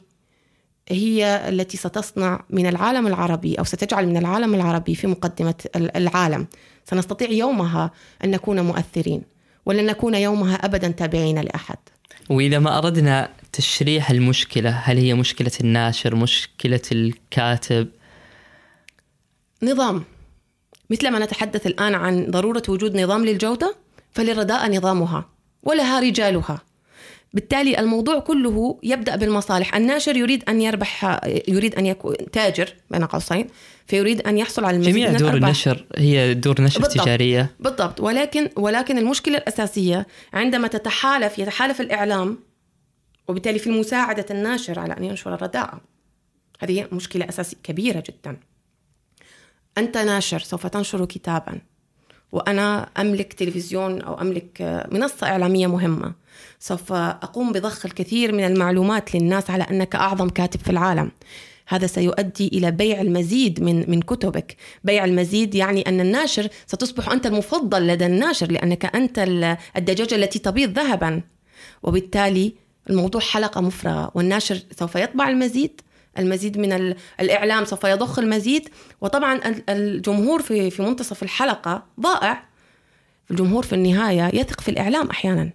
هي التي ستصنع من العالم العربي أو ستجعل من العالم العربي في مقدمة العالم. سنستطيع يومها أن نكون مؤثرين ولن نكون يومها ابدا تابعين لأحد. وإذا ما أردنا تشريح المشكلة هل هي مشكلة الناشر مشكلة الكاتب؟ نظام. مثلما نتحدث الآن عن ضرورة وجود نظام للجودة فللرداء نظامها ولها رجالها. بالتالي الموضوع كله يبدأ بالمصالح، الناشر يريد أن يربح يريد أن يكون تاجر بين قوسين فيريد أن يحصل على المزيد جميع من دور الأرباح. النشر هي دور نشر بالضبط. تجارية. بالضبط. ولكن ولكن المشكلة الأساسية عندما تتحالف يتحالف الإعلام وبالتالي في مساعدة الناشر على أن ينشر الرداءه هذه مشكلة أساسية كبيرة جدا. أنت ناشر سوف تنشر كتابا. وأنا أملك تلفزيون أو أملك منصة إعلامية مهمة. سوف أقوم بضخ الكثير من المعلومات للناس على أنك أعظم كاتب في العالم. هذا سيؤدي إلى بيع المزيد من من كتبك، بيع المزيد يعني أن الناشر ستصبح أنت المفضل لدى الناشر لأنك أنت الدجاجة التي تبيض ذهبا. وبالتالي الموضوع حلقة مفرغة والناشر سوف يطبع المزيد المزيد من الإعلام سوف يضخ المزيد. وطبعا الجمهور في في منتصف الحلقة ضائع. الجمهور في النهاية يثق في الإعلام أحيانا.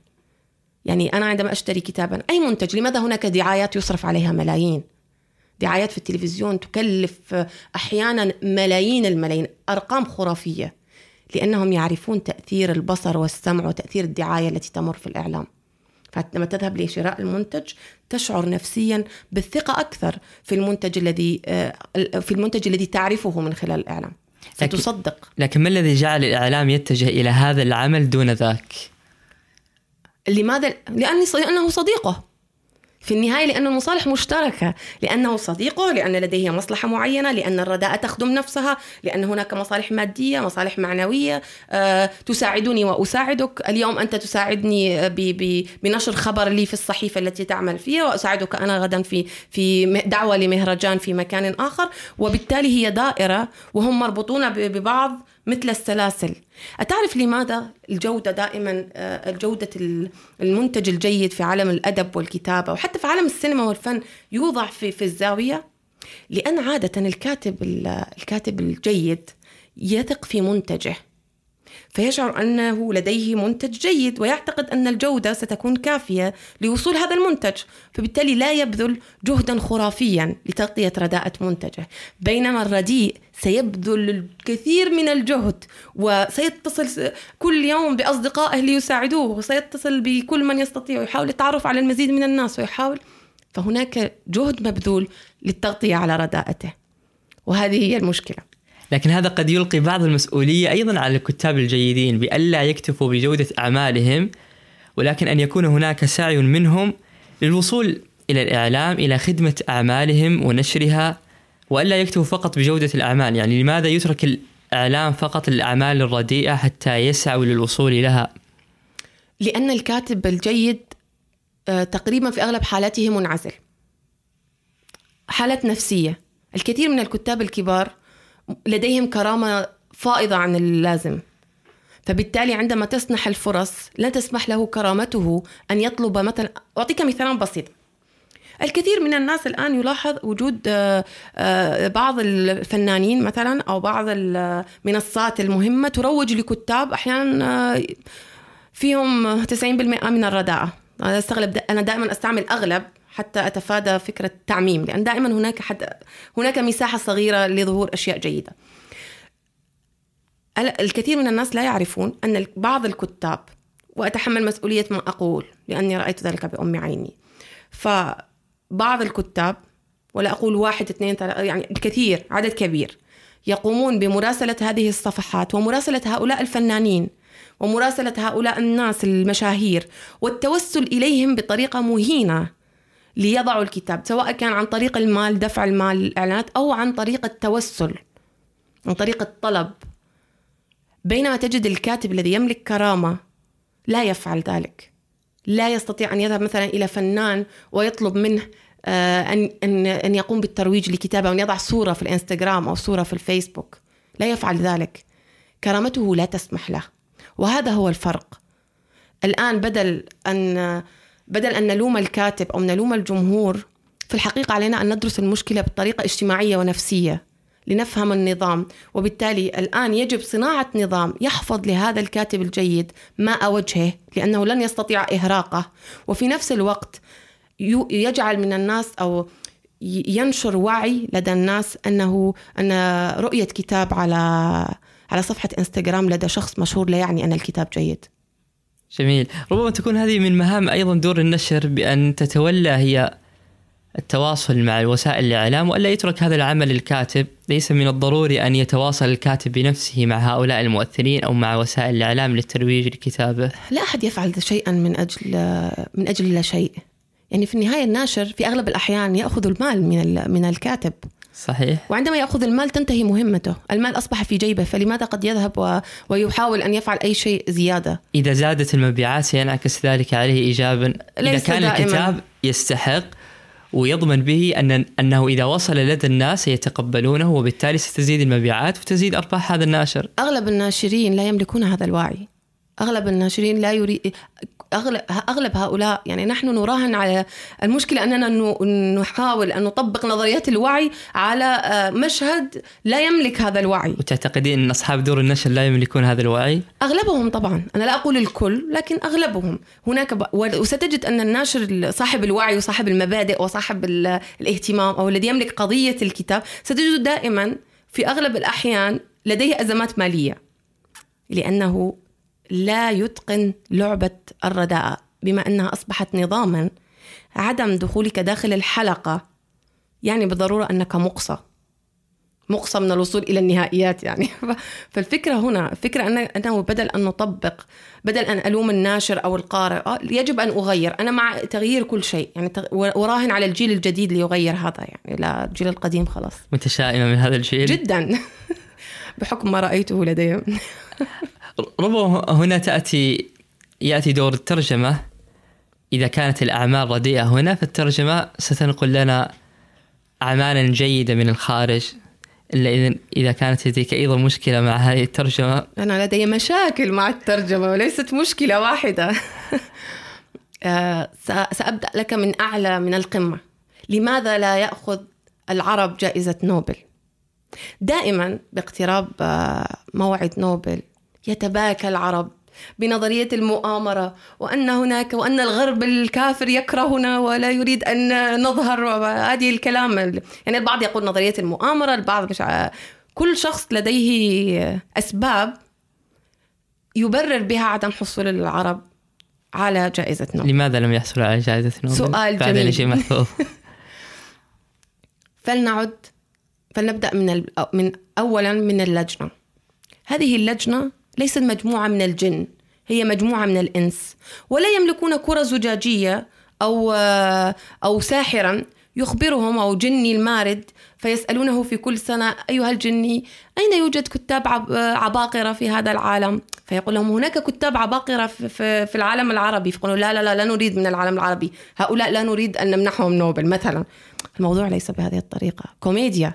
يعني أنا عندما أشتري كتابا أي منتج؟ لماذا هناك دعايات يصرف عليها ملايين؟ دعايات في التلفزيون تكلف أحيانا ملايين الملايين. أرقام خرافية. لأنهم يعرفون تأثير البصر والسمع وتأثير الدعاية التي تمر في الإعلام. فلما تذهب لشراء المنتج تشعر نفسيا بالثقة أكثر في المنتج الذي آه، في المنتج الذي تعرفه من خلال الإعلام ستصدق لكن, لكن ما الذي جعل الإعلام يتجه إلى هذا العمل دون ذاك؟ لماذا؟ لأني لأنه صديقه في النهاية لأن المصالح مشتركة لأنه صديقه لأن لديه مصلحة معينة لأن الرداءة تخدم نفسها لأن هناك مصالح مادية مصالح معنوية أه تساعدني وأساعدك. اليوم أنت تساعدني بنشر خبر لي في الصحيفة التي تعمل فيها وأساعدك أنا غدا في في دعوة لمهرجان في مكان آخر. وبالتالي هي دائرة وهم مربوطون ببعض مثل السلاسل. أتعرف لماذا الجودة دائما آه، الجودة ال- المنتج الجيد في عالم الأدب والكتابة وحتى في عالم السينما والفن يوضع في, في الزاوية؟ لأن عادة الكاتب ال- الكاتب الجيد يثق في منتجه. فيشعر أنه لديه منتج جيد ويعتقد أن الجودة ستكون كافية لوصول هذا المنتج. فبالتالي لا يبذل جهدا خرافيا لتغطية رداءة منتجه. بينما الرديء سيبذل الكثير من الجهد وسيتصل كل يوم بأصدقائه ليساعدوه وسيتصل بكل من يستطيع ويحاول التعرف على المزيد من الناس ويحاول. فهناك جهد مبذول للتغطية على رداءته. وهذه هي المشكلة. لكن هذا قد يلقي بعض المسؤولية أيضا على الكتاب الجيدين بألا يكتفوا بجودة أعمالهم ولكن أن يكون هناك سعي منهم للوصول إلى الإعلام إلى خدمة أعمالهم ونشرها وألا يكتفوا فقط بجودة الأعمال. يعني لماذا يترك الإعلام فقط للأعمال الرديئة حتى يسعوا للوصول لها؟ لأن الكاتب الجيد آه، تقريبا في أغلب حالاته منعزل. حالة نفسية. الكثير من الكتاب الكبار لديهم كرامة فائضة عن اللازم. فبالتالي عندما تسنح الفرص لا تسمح له كرامته أن يطلب مثلا أعطيك مثالا بسيطا الكثير من الناس الآن يلاحظ وجود آه، آه، بعض الفنانين مثلا أو بعض المنصات المهمة تروج لكتاب أحيانا آه، فيهم 90% من الرداءة. أنا استغلب أنا دائما أستعمل أغلب حتى أتفادى فكرة التعميم لأن دائما هناك حد هناك مساحة صغيرة لظهور أشياء جيدة. ال- الكثير من الناس لا يعرفون أن بعض الكتاب وأتحمل مسؤولية ما أقول لأني رأيت ذلك بأم عيني. فبعض الكتاب ولا أقول واحد اثنين ثلاثة يعني الكثير عدد كبير يقومون بمراسلة هذه الصفحات ومراسلة هؤلاء الفنانين ومراسلة هؤلاء الناس المشاهير والتوسل إليهم بطريقة مهينة. ليضعوا الكتاب سواء كان عن طريق المال دفع المال للإعلانات أو عن طريق التوسل عن طريق الطلب. بينما تجد الكاتب الذي يملك كرامة لا يفعل ذلك. لا يستطيع أن يذهب مثلا إلى فنان ويطلب منه آه، أن أن أن يقوم بالترويج لكتابه وأن يضع صورة في الإنستغرام أو صورة في الفيسبوك. لا يفعل ذلك. كرامته لا تسمح له. وهذا هو الفرق. الآن بدل أن بدل أن نلوم الكاتب أو نلوم الجمهور في الحقيقة علينا أن ندرس المشكلة بطريقة اجتماعية ونفسية لنفهم النظام. وبالتالي الآن يجب صناعة نظام يحفظ لهذا الكاتب الجيد ماء وجهه لأنه لن يستطيع إهراقه. وفي نفس الوقت يجعل من الناس أو ينشر وعي لدى الناس أنه أن رؤية كتاب على على صفحة إنستغرام لدى شخص مشهور لا يعني أن الكتاب جيد. جميل. ربما تكون هذه من مهام أيضا دور النشر بأن تتولى هي التواصل مع وسائل الإعلام وألا يترك هذا العمل الكاتب. ليس من الضروري أن يتواصل الكاتب بنفسه مع هؤلاء المؤثرين أو مع وسائل الإعلام للترويج لكتابه. لا أحد يفعل شيئا من أجل من أجل لا شيء. يعني في النهاية الناشر في أغلب الأحيان يأخذ المال من من الكاتب. صحيح. وعندما يأخذ المال تنتهي مهمته. المال أصبح في جيبه فلماذا قد يذهب و... ويحاول أن يفعل أي شيء زيادة؟ إذا زادت المبيعات سينعكس ذلك عليه إيجابا. إذا كان دائماً. الكتاب يستحق ويضمن به أن أنه إذا وصل لدى الناس سيتقبلونه وبالتالي ستزيد المبيعات وتزيد أرباح هذا الناشر. أغلب الناشرين لا يملكون هذا الوعي. أغلب الناشرين لا يريد أغلب, أغلب هؤلاء يعني نحن نراهن على المشكلة أننا ن- نحاول أن نطبق نظريات الوعي على آه، مشهد لا يملك هذا الوعي. وتعتقدين أن أصحاب دور النشر لا يملكون هذا الوعي؟ أغلبهم طبعا. أنا لا أقول الكل لكن أغلبهم. هناك ب... وستجد أن الناشر صاحب الوعي وصاحب المبادئ وصاحب ال... الاهتمام أو الذي يملك قضية الكتاب ستجد دائما في أغلب الأحيان لديه أزمات مالية. لأنه لا يتقن لعبة الرداءه بما أنها أصبحت نظاما عدم دخولك داخل الحلقة. يعني بالضرورة أنك مقصى. مقصى من الوصول إلى النهائيات يعني. فالفكرة هنا الفكرة أن أنه بدل أن نطبق بدل أن ألوم الناشر أو القارئ آه، يجب أن أغير. أنا مع تغيير كل شيء. يعني وراهن على الجيل الجديد ليغير هذا يعني. لا الجيل القديم خلاص. متشائمة من هذا الجيل. جدا. بحكم ما رأيته لديهم ربما هنا تاتي يأتي دور الترجمة. إذا كانت الأعمال رديئة هنا فالترجمة ستنقل لنا اعمالا جيدة من الخارج. اذا إذا كانت لديك أيضا مشكلة مع هذه الترجمة. أنا لدي مشاكل مع الترجمة وليست مشكلة واحدة. آه، سأبدأ لك من أعلى من القمة. لماذا لا يأخذ العرب جائزة نوبل؟ دائما باقتراب آه، موعد نوبل يتباكى العرب بنظرية المؤامرة وأن هناك وأن الغرب الكافر يكرهنا ولا يريد أن نظهر هذه الكلام. يعني البعض يقول نظرية المؤامرة البعض مش كل شخص لديه أسباب يبرر بها عدم حصول العرب على جائزة نوبل. لماذا لم يحصلوا على جائزة نوبل؟ سؤال جميل. شيء فلنعد فلنبدأ من من أولا من اللجنة. هذه اللجنة ليست مجموعة من الجن هي مجموعة من الإنس. ولا يملكون كرة زجاجية أو أو ساحرا يخبرهم أو جني المارد فيسألونه في كل سنة أيها الجني أين يوجد كتاب عباقرة في هذا العالم؟ فيقول لهم هناك كتاب عباقرة في العالم العربي. فيقولوا لا لا لا لا نريد من العالم العربي. هؤلاء لا نريد أن نمنحهم نوبل مثلا. الموضوع ليس بهذه الطريقة. كوميديا.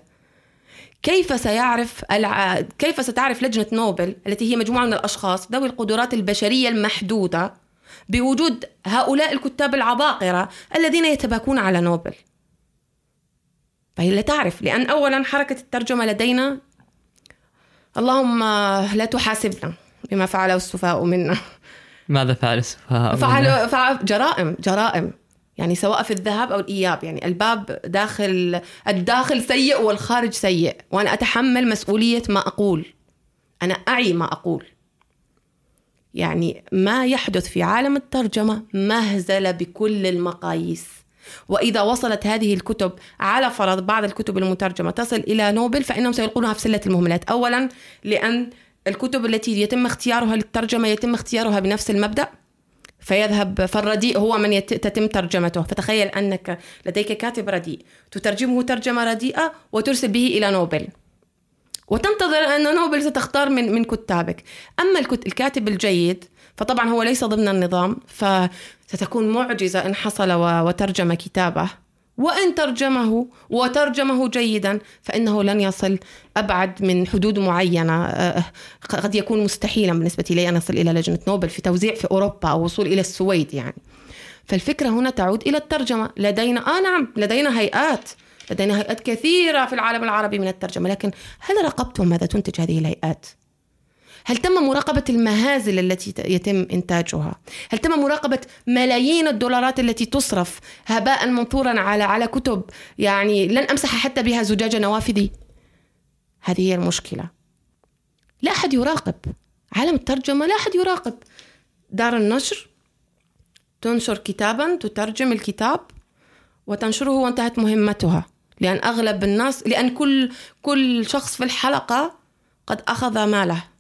كيف سيعرف الع... كيف ستعرف لجنة نوبل التي هي مجموعة من الأشخاص ذوي القدرات البشرية المحدودة بوجود هؤلاء الكتاب العباقرة الذين يتباكون على نوبل؟ فهي لا تعرف لأن أولا حركة الترجمة لدينا اللهم لا تحاسبنا بما فعله السفهاء منا. ماذا فعل السفهاء؟ فعلوا فعل جرائم جرائم. يعني سواء في الذهاب أو الإياب يعني الباب داخل الداخل سيء والخارج سيء وأنا أتحمل مسؤولية ما أقول. أنا أعي ما أقول. يعني ما يحدث في عالم الترجمة مهزلة بكل المقاييس. وإذا وصلت هذه الكتب على فرض بعض الكتب المترجمة تصل إلى نوبل فإنهم سيلقونها في سلة المهملات. اولا لأن الكتب التي يتم اختيارها للترجمة يتم اختيارها بنفس المبدأ. فيذهب فالرديء هو من تتم ترجمته. فتخيل أنك لديك كاتب رديء تترجمه ترجمة رديئة وترسل به إلى نوبل. وتنتظر أن نوبل ستختار من من كتابك. أما الكاتب الجيد فطبعا هو ليس ضمن النظام فستكون معجزة إن حصل وترجم كتابه. وإن ترجمه وترجمه جيدا فإنه لن يصل أبعد من حدود معينة. آه، قد يكون مستحيلا بالنسبة لي أن أصل إلى لجنة نوبل في توزيع في أوروبا أو وصول إلى السويد يعني. فالفكرة هنا تعود إلى الترجمة. لدينا آه نعم لدينا هيئات لدينا هيئات كثيرة في العالم العربي من الترجمة. لكن هل راقبتم ماذا تنتج هذه الهيئات؟ هل تم مراقبة المهازل التي يتم إنتاجها؟ هل تم مراقبة ملايين الدولارات التي تصرف هباء منثورا على على كتب؟ يعني لن أمسح حتى بها زجاج نوافذي؟ هذه هي المشكلة. لا أحد يراقب. عالم الترجمة لا أحد يراقب. دار النشر تنشر كتابا تترجم الكتاب وتنشره وانتهت مهمتها. لأن أغلب الناس لأن كل كل شخص في الحلقة قد أخذ ماله.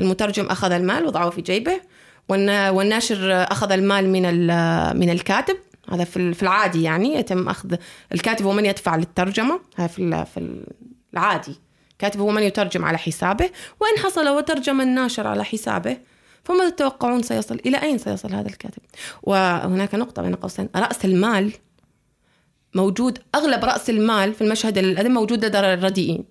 المترجم أخذ المال وضعه في جيبه والناشر أخذ المال من من الكاتب. هذا في العادي يعني يتم أخذ الكاتب هو من يدفع للترجمة. هذا في العادي. الكاتب هو من يترجم على حسابه. وإن حصل وترجم الناشر على حسابه فماذا تتوقعون سيصل إلى أين سيصل هذا الكاتب؟ وهناك نقطة بين قوسين. رأس المال موجود أغلب رأس المال في المشهد الادبي موجود لدى الرديئين.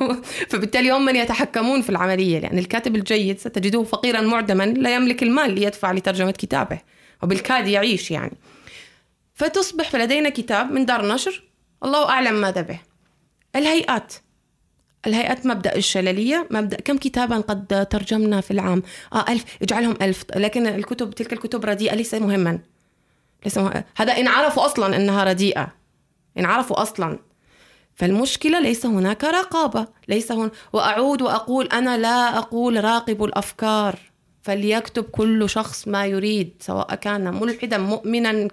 فبالتالي هم من يتحكمون في العملية لأن الكاتب الجيد ستجده فقيرا معدما لا يملك المال ليدفع لترجمة كتابه وبالكاد يعيش يعني. فتصبح فلدينا كتاب من دار نشر الله أعلم ماذا به. الهيئات. الهيئات مبدأ الشللية مبدأ كم كتابا قد ترجمنا في العام؟ آه ألف اجعلهم ألف. لكن الكتب تلك الكتب رديئة ليس مهما. ليس مهما. هذا إن عرفوا أصلا أنها رديئة. إن عرفوا أصلا. فالمشكلة ليس هناك رقابة. ليس هن... وأعود وأقول أنا لا أقول راقبوا الأفكار. فليكتب كل شخص ما يريد سواء كان ملحدا مؤمنا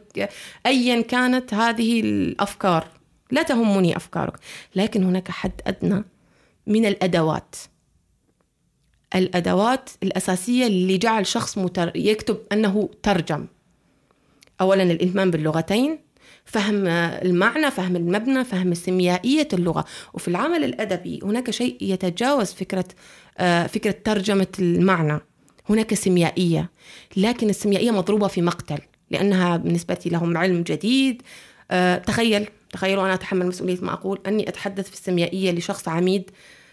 أيا كانت هذه الأفكار. لا تهمني أفكارك. لكن هناك حد أدنى من الأدوات. الأدوات الأساسية اللي جعل شخص متر... يكتب أنه ترجم. أولا الإلمام باللغتين. فهم المعنى فهم المبنى فهم سيميائية اللغة. وفي العمل الأدبي هناك شيء يتجاوز فكرة آه، فكرة ترجمة المعنى. هناك سيميائية لكن السيميائية مضروبة في مقتل لأنها بالنسبة لهم علم جديد. آه، تخيل تخيل وأنا أتحمل مسؤولية ما أقول. أني أتحدث في السيميائية لشخص عميد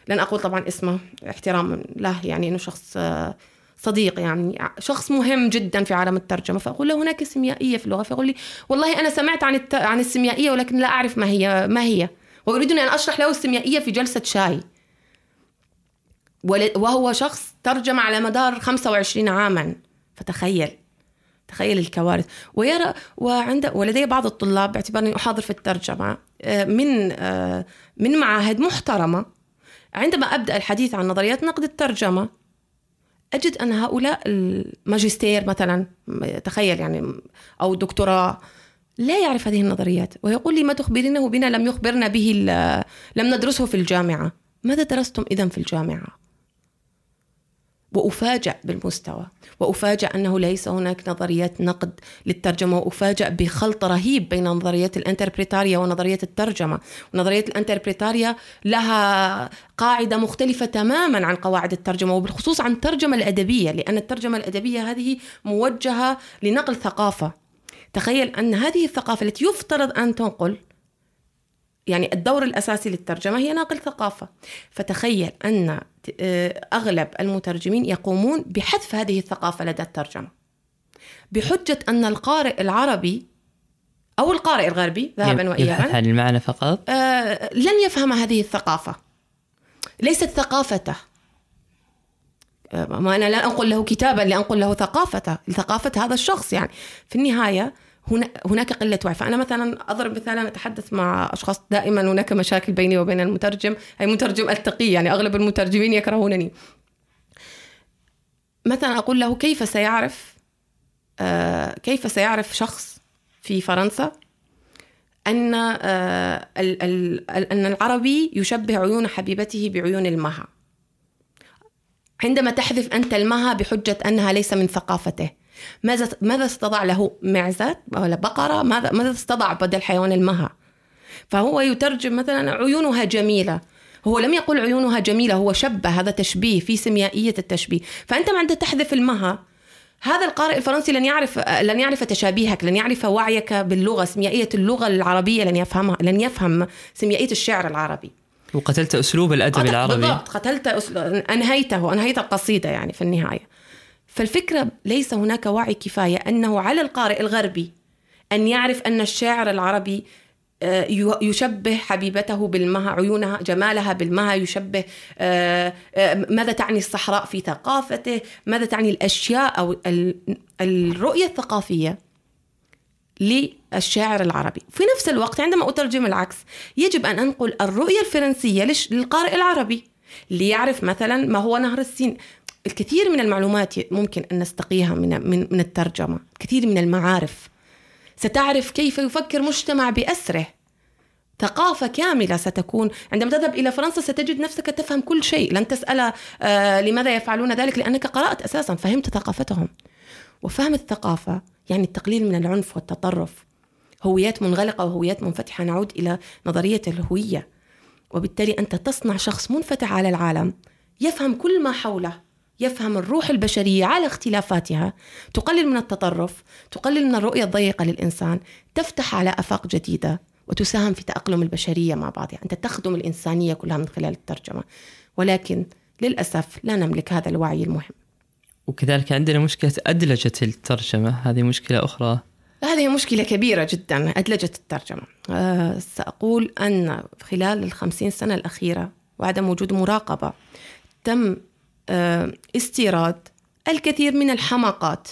لن أقول طبعا اسمه احتراما له يعني أنه شخص آه، صديق يعني شخص مهم جدا في عالم الترجمة فأقول له هناك سيميائية في اللغة فيقول لي والله أنا سمعت عن الت... عن السيميائية ولكن لا أعرف ما هي ما هي. ويريدني أن أشرح له السيميائية في جلسة شاي. وهو شخص ترجم على مدار 25 عاما. فتخيل تخيل الكوارث. ويرى وعند ولدي بعض الطلاب باعتبارني أحاضر في الترجمة آه، من آه، من معاهد محترمة. عندما أبدأ الحديث عن نظريات نقد الترجمة أجد أن هؤلاء الماجستير مثلا تخيل يعني أو دكتوراه لا يعرف هذه النظريات ويقول لي ما تخبرينه بنا لم يخبرنا به لم ندرسه في الجامعة. ماذا درستم اذا في الجامعة؟ وأفاجأ بالمستوى. وأفاجأ أنه ليس هناك نظريات نقد للترجمة. وأفاجأ بخلط رهيب بين نظرية الانتربريتاريا ونظرية الترجمة. ونظرية الانتربريتاريا لها قاعدة مختلفة تماما عن قواعد الترجمة وبالخصوص عن الترجمة الأدبية لأن الترجمة الأدبية هذه موجهة لنقل ثقافة. تخيل أن هذه الثقافة التي يفترض أن تنقل يعني الدور الأساسي للترجمة هي ناقل ثقافة. فتخيل أن آه، أغلب المترجمين يقومون بحذف هذه الثقافة لدى الترجمة. بحجة أن القارئ العربي أو القارئ الغربي ذهبا وإيابا عن المعنى فقط؟ آه لن يفهم هذه الثقافة. ليست ثقافته. آه ما أنا لا أنقل له كتابا لأنقل له ثقافته. ثقافة هذا الشخص يعني. في النهاية هناك قلة وعي. فأنا مثلا أضرب مثالا أتحدث مع أشخاص دائما هناك مشاكل بيني وبين المترجم. أي مترجم ألتقي يعني أغلب المترجمين يكرهونني. مثلا أقول له كيف سيعرف آه كيف سيعرف شخص في فرنسا أن آه أن العربي يشبه عيون حبيبته بعيون المها؟ عندما تحذف أنت المها بحجة أنها ليس من ثقافته. ماذا ماذا استضع له معزة ولا بقرة؟ ماذا ماذا استضع بدل حيوان المها؟ فهو يترجم مثلا عيونها جميلة. هو لم يقل عيونها جميلة هو شبه هذا تشبيه في سيميائية التشبيه. فأنت عند تحذف المها. هذا القارئ الفرنسي لن يعرف لن يعرف تشابيهك لن يعرف وعيك باللغة سيميائية اللغة العربية لن يفهمها لن يفهم سيميائية الشعر العربي. وقتلت أسلوب الأدب العربي. بالضبط قتلت أسلوب أنهيته أنهيت القصيدة يعني في النهاية. فالفكرة ليس هناك وعي كفاية أنه على القارئ الغربي أن يعرف أن الشاعر العربي آه، يشبه حبيبته بالمها عيونها جمالها بالمها يشبه آه، آه، ماذا تعني الصحراء في ثقافته ماذا تعني الأشياء أو الرؤية الثقافية للشاعر العربي. في نفس الوقت عندما أترجم العكس يجب أن أنقل الرؤية الفرنسية للقارئ العربي ليعرف مثلا ما هو نهر السين. الكثير من المعلومات ممكن أن نستقيها من, من, من الترجمة. كثير من المعارف. ستعرف كيف يفكر مجتمع بأسره. ثقافة كاملة ستكون. عندما تذهب إلى فرنسا ستجد نفسك تفهم كل شيء. لن تسأل آه لماذا يفعلون ذلك؟ لأنك قرأت أساسا فهمت ثقافتهم. وفهم الثقافة يعني التقليل من العنف والتطرف هويات منغلقة وهويات منفتحة. نعود إلى نظرية الهوية. وبالتالي أنت تصنع شخص منفتح على العالم يفهم كل ما حوله. يفهم الروح البشرية على اختلافاتها. تقلل من التطرف تقلل من الرؤية الضيقة للإنسان. تفتح على أفاق جديدة وتساهم في تأقلم البشرية مع بعضها. أنت تخدم الإنسانية كلها من خلال الترجمة. ولكن للأسف لا نملك هذا الوعي المهم. وكذلك عندنا مشكلة أدلجة الترجمة. هذه مشكلة أخرى. هذه مشكلة كبيرة جدا أدلجة الترجمة. أه سأقول أن خلال الخمسين سنة الأخيرة وعدم وجود مراقبة تم استيراد الكثير من الحماقات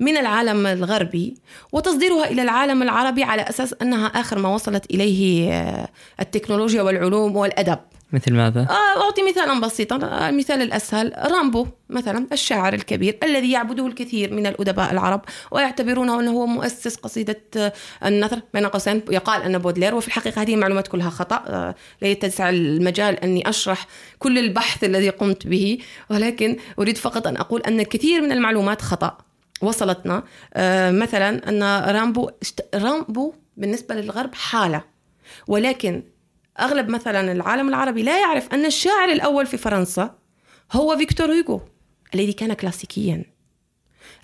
من العالم الغربي وتصديرها إلى العالم العربي على أساس أنها آخر ما وصلت إليه آه، التكنولوجيا والعلوم والأدب. مثل ماذا؟ آه، أعطي مثالا بسيطا. المثال الأسهل رامبو مثلا الشاعر الكبير الذي يعبده الكثير من الأدباء العرب ويعتبرونه أنه هو مؤسس قصيدة آه، النثر بين قوسين. يقال أن بودلير وفي الحقيقة هذه المعلومات كلها خطأ. آه، لا يتسع المجال أني أشرح كل البحث الذي قمت به ولكن أريد فقط أن أقول أن الكثير من المعلومات خطأ. وصلتنا. مثلا أن رامبو رامبو بالنسبة للغرب حالة ولكن أغلب مثلا العالم العربي لا يعرف أن الشاعر الأول في فرنسا هو فيكتور هوغو الذي كان كلاسيكيا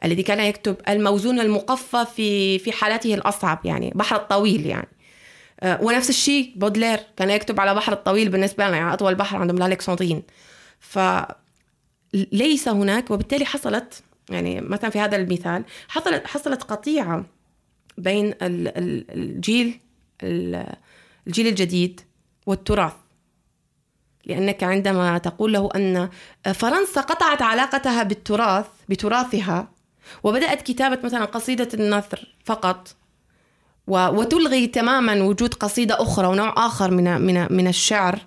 الذي كان يكتب الموزون المقفى في في حالته الأصعب يعني بحر الطويل يعني. آه، ونفس الشيء بودلير كان يكتب على بحر الطويل بالنسبة لنا يعني أطول بحر عندهم الالكسندرين ف ليس هناك وبالتالي حصلت يعني مثلا في هذا المثال حصلت حصلت قطيعة بين الجيل الجيل الجديد والتراث. لأنك عندما تقول له أن فرنسا قطعت علاقتها بالتراث بتراثها وبدأت كتابة مثلا قصيدة النثر فقط وتلغي تماما وجود قصيدة أخرى ونوع آخر من من من الشعر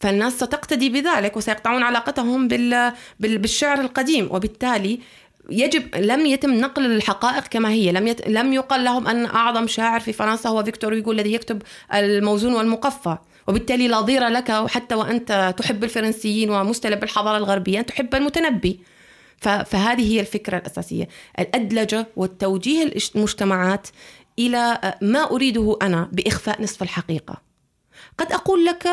فالناس ستقتدي بذلك وسيقطعون علاقتهم بالشعر القديم. وبالتالي يجب لم يتم نقل الحقائق كما هي. لم يت... لم يقل لهم أن أعظم شاعر في فرنسا هو فيكتور هوغو الذي يكتب الموزون والمقفى. وبالتالي لا ضير لك حتى وأنت تحب الفرنسيين ومستلب بالحضاره الغربية أن تحب المتنبي. ف... فهذه هي الفكرة الأساسية. الأدلجة والتوجيه المجتمعات إلى ما أريده أنا بإخفاء نصف الحقيقة. قد أقول لك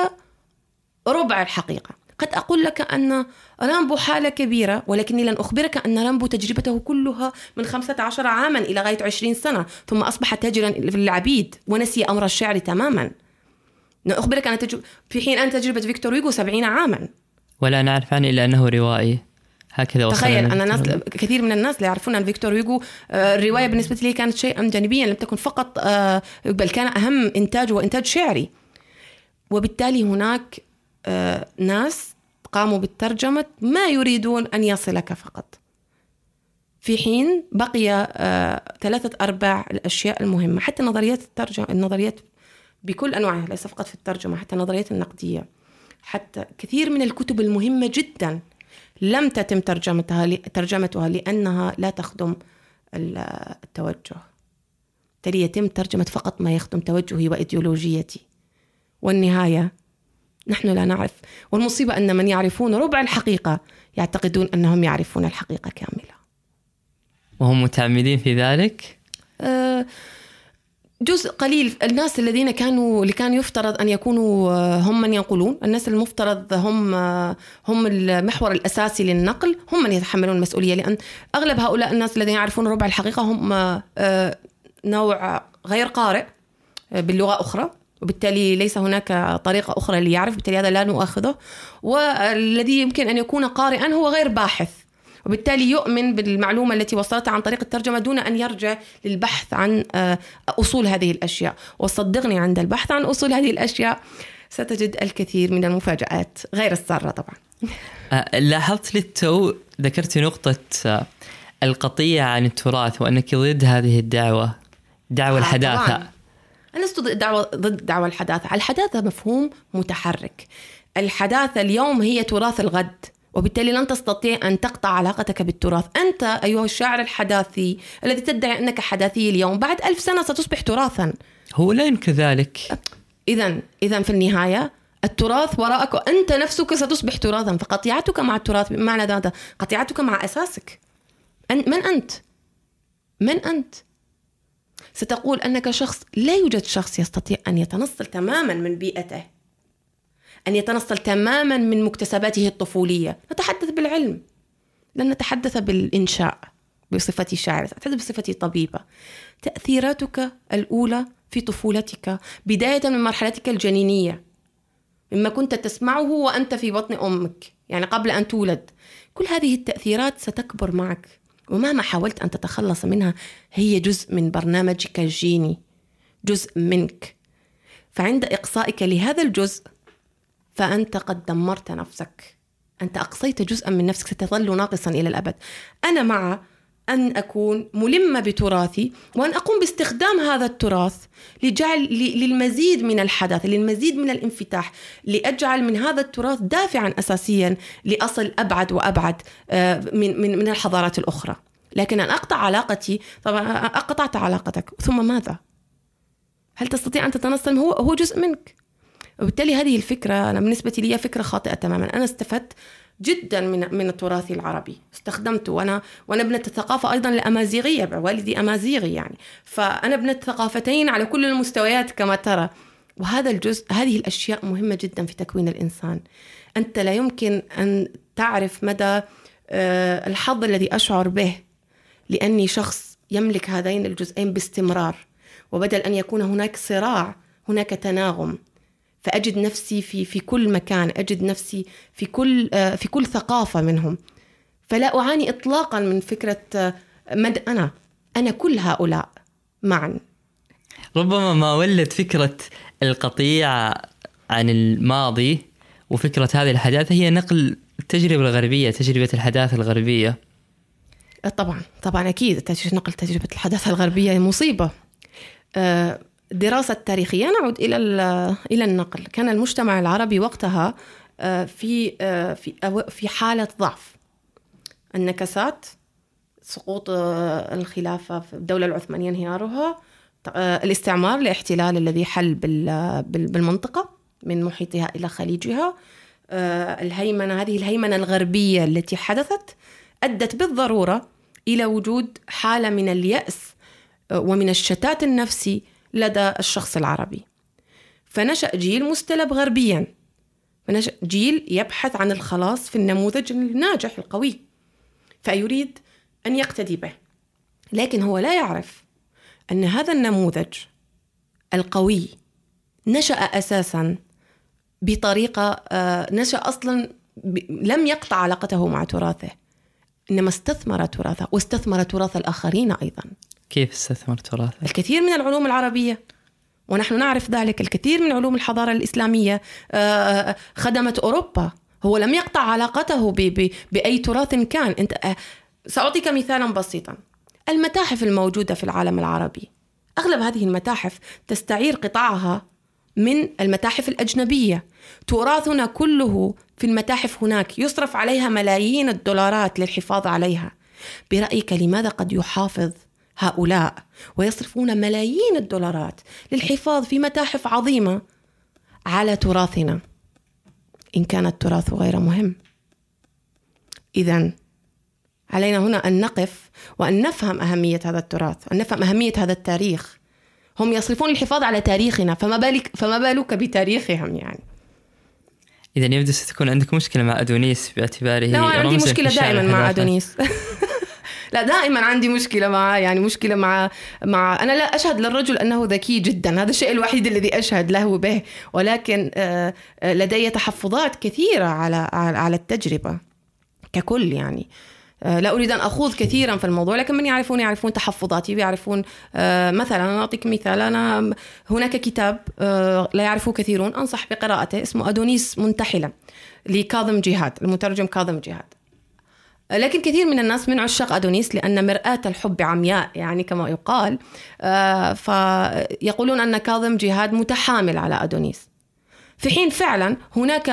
ربع الحقيقة. قد أقول لك أن رامبو حالة كبيرة ولكني لن أخبرك أن رامبو تجربته كلها من 15 عاما إلى غاية 20 سنة ثم أصبح تاجرا في العبيد ونسي أمر الشعر تماما. أخبرك أن تجرب في حين أن تجربة فيكتور ويغو 70 عاما. ولا نعرف عنه إلا أنه روائي. هكذا تخيل أن الناس كثير من الناس لا يعرفون أن فيكتور ويغو آه، الرواية بالنسبة لي كانت شيئا جانبيا لم تكن فقط آه، بل كان أهم إنتاج وإنتاج شعري. وبالتالي هناك آه، ناس قاموا بالترجمة ما يريدون أن يصلك فقط. في حين بقي آه، ثلاثة أرباع الأشياء المهمة حتى نظريات الترجمة النظريات بكل أنواعها ليس فقط في الترجمة حتى النظريات النقدية. حتى كثير من الكتب المهمة جدا لم تتم ترجمتها ترجمتها لأنها لا تخدم التوجه. بالتالي يتم ترجمة فقط ما يخدم توجهي وإيديولوجيتي. والنهاية نحن لا نعرف. والمصيبة أن من يعرفون ربع الحقيقة يعتقدون أنهم يعرفون الحقيقة كاملة. وهم متعمدين في ذلك؟ أه جزء قليل. الناس الذين كانوا اللي كان يفترض أن يكونوا آه، هم من ينقلون، الناس المفترض هم آه، هم المحور الأساسي للنقل، هم من يتحملون المسؤولية. لأن أغلب هؤلاء الناس الذين يعرفون ربع الحقيقة هم آه، نوع غير قارئ باللغة أخرى. وبالتالي ليس هناك طريقة أخرى ليعرف بالتالي هذا لا نؤاخذه. والذي يمكن أن يكون قارئا هو غير باحث وبالتالي يؤمن بالمعلومة التي وصلت عن طريق الترجمة دون أن يرجع للبحث عن آه، أصول هذه الأشياء. وصدقني عند البحث عن أصول هذه الأشياء ستجد الكثير من المفاجآت غير السارة طبعا. آه، لاحظت للتو ذكرت نقطة آه، القطيع عن التراث وأنك ضد هذه الدعوة دعوة الحداثة. طبعاً. لست دعوة ضد دعوة الحداثة. الحداثة مفهوم متحرك. الحداثة اليوم هي تراث الغد وبالتالي لن تستطيع أن تقطع علاقتك بالتراث. أنت أيها الشاعر الحداثي الذي تدعي أنك حداثي اليوم بعد ألف سنة ستصبح تراثا. هو لا يمكن ذلك. إذا إذا في النهاية التراث وراءك وأنت نفسك ستصبح تراثا. فقطيعتك مع التراث بمعنى هذا قطيعتك مع أساسك. من أنت؟ من أنت؟ ستقول أنك شخص لا يوجد شخص يستطيع أن يتنصل تماما من بيئته أن يتنصل تماما من مكتسباته الطفولية. نتحدث بالعلم. لن نتحدث بالإنشاء بصفتي شاعر أتحدث بصفتي طبيبة. تأثيراتك الأولى في طفولتك بداية من مرحلتك الجنينية. مما كنت تسمعه وأنت في بطن أمك يعني قبل أن تولد. كل هذه التأثيرات ستكبر معك. ومهما حاولت أن تتخلص منها هي جزء من برنامجك الجيني جزء منك. فعند إقصائك لهذا الجزء فأنت قد دمرت نفسك. أنت أقصيت جزءا من نفسك ستظل ناقصا إلى الأبد. أنا مع أن أكون ملمة بتراثي وأن أقوم باستخدام هذا التراث لجعل للمزيد من الحدث للمزيد من الانفتاح لأجعل من هذا التراث دافعا أساسيا لأصل أبعد وأبعد آه، من, من, من الحضارات الأخرى. لكن أن أقطع علاقتي طبعا قطعت علاقتك ثم ماذا؟ هل تستطيع أن تتنصل؟ هو هو جزء منك. وبالتالي هذه الفكرة أنا بالنسبة لي فكرة خاطئة تماما. أنا استفدت جدا من من التراث العربي. استخدمته وأنا وأنا ابنة الثقافة أيضا الامازيغيه والدي أمازيغي يعني. فأنا ابنة ثقافتين على كل المستويات كما ترى. وهذا الجزء هذه الأشياء مهمة جدا في تكوين الإنسان. أنت لا يمكن أن تعرف مدى آه، الحظ الذي أشعر به لأني شخص يملك هذين الجزئين باستمرار. وبدل أن يكون هناك صراع هناك تناغم. فأجد نفسي في في كل مكان أجد نفسي في كل آه، في كل ثقافة منهم. فلا أعاني اطلاقا من فكرة آه، مد أنا أنا كل هؤلاء معا. ربما ما ولد فكرة القطيع عن الماضي وفكرة هذه الحداثة هي نقل التجربة الغربية تجربة الحداثة الغربية. آه، طبعا طبعا أكيد نقل تجربة الحداثة الغربية مصيبة. الدراسة التاريخية. نعود إلى إلى النقل. كان المجتمع العربي وقتها آه، في آه، في في حالة ضعف. النكسات سقوط آه، الخلافة في الدولة العثمانية انهيارها الاستعمار الاحتلال الذي حل بالمنطقة من محيطها إلى خليجها. الهيمنة هذه الهيمنة الغربية التي حدثت أدت بالضرورة إلى وجود حالة من اليأس ومن الشتات النفسي لدى الشخص العربي. فنشأ جيل مستلب غربيا. فنشأ جيل يبحث عن الخلاص في النموذج الناجح القوي. فيريد أن يقتدي به. لكن هو لا يعرف أن هذا النموذج القوي نشأ أساسا بطريقة آه، نشأ أصلا لم يقطع علاقته مع تراثه إنما استثمر تراثه واستثمر تراث الآخرين أيضا. كيف استثمر تراثه؟ الكثير من العلوم العربية ونحن نعرف ذلك الكثير من علوم الحضارة الإسلامية آه، خدمت أوروبا. هو لم يقطع علاقته بأي تراث كان. أنت آه، سأعطيك مثالا بسيطا. المتاحف الموجودة في العالم العربي. أغلب هذه المتاحف تستعير قطعها من المتاحف الأجنبية. تراثنا كله في المتاحف هناك. يصرف عليها ملايين الدولارات للحفاظ عليها. برأيك لماذا قد يحافظ هؤلاء ويصرفون ملايين الدولارات للحفاظ في متاحف عظيمة على تراثنا. إن كان التراث غير مهم. اذا علينا هنا أن نقف وأن نفهم أهمية هذا التراث أن نفهم أهمية هذا التاريخ. هم يصرفون الحفاظ على تاريخنا فما بالك فما بالك بتاريخهم يعني؟ إذا يبدو ستكون عندك مشكلة مع أدونيس باعتباره لا عندي مشكلة دائما مع أدونيس. لا دائما عندي مشكلة معه يعني مشكلة مع مع أنا لا أشهد للرجل أنه ذكي جدا هذا الشيء الوحيد الذي أشهد له به ولكن آه، آه، لدي تحفظات كثيرة على على التجربة ككل يعني. آه، لا أريد أن أخوض كثيرا في الموضوع لكن من يعرفون يعرفون تحفظاتي ويعرفون مثلا أنا أعطيك مثال أنا هناك كتاب لا يعرفه كثيرون أنصح بقراءته اسمه أدونيس منتحلا لكاظم جهاد المترجم كاظم جهاد. لكن كثير من الناس من عشاق أدونيس لأن مرآة الحب عمياء يعني كما يقال. آه، فيقولون أن كاظم جهاد متحامل على أدونيس. في حين فعلا هناك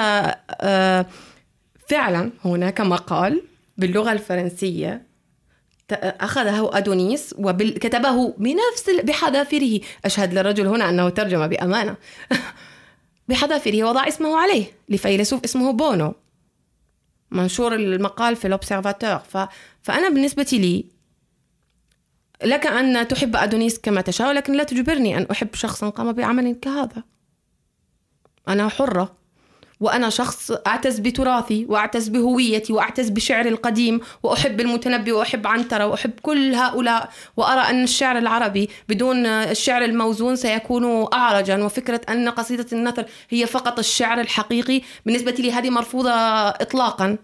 آه، فعلا هناك مقال باللغة الفرنسية أخذه أدونيس وكتبه بنفس بحذافيره. أشهد للرجل هنا أنه ترجم بأمانة. بحذافيره وضع اسمه عليه لفيلسوف اسمه بونو. منشور المقال في الأوبسيرفاتور. ف... فأنا بالنسبة لي لك أن تحب أدونيس كما تشاء ولكن لا تجبرني أن أحب شخصا قام بعمل كهذا. أنا حرة. وأنا شخص أعتز بتراثي وأعتز بهويتي وأعتز بشعري القديم وأحب المتنبي وأحب عنترة وأحب كل هؤلاء وأرى أن الشعر العربي بدون الشعر الموزون سيكون أعرجا. وفكرة أن قصيدة النثر هي فقط الشعر الحقيقي بالنسبة لي هذه مرفوضة إطلاقا.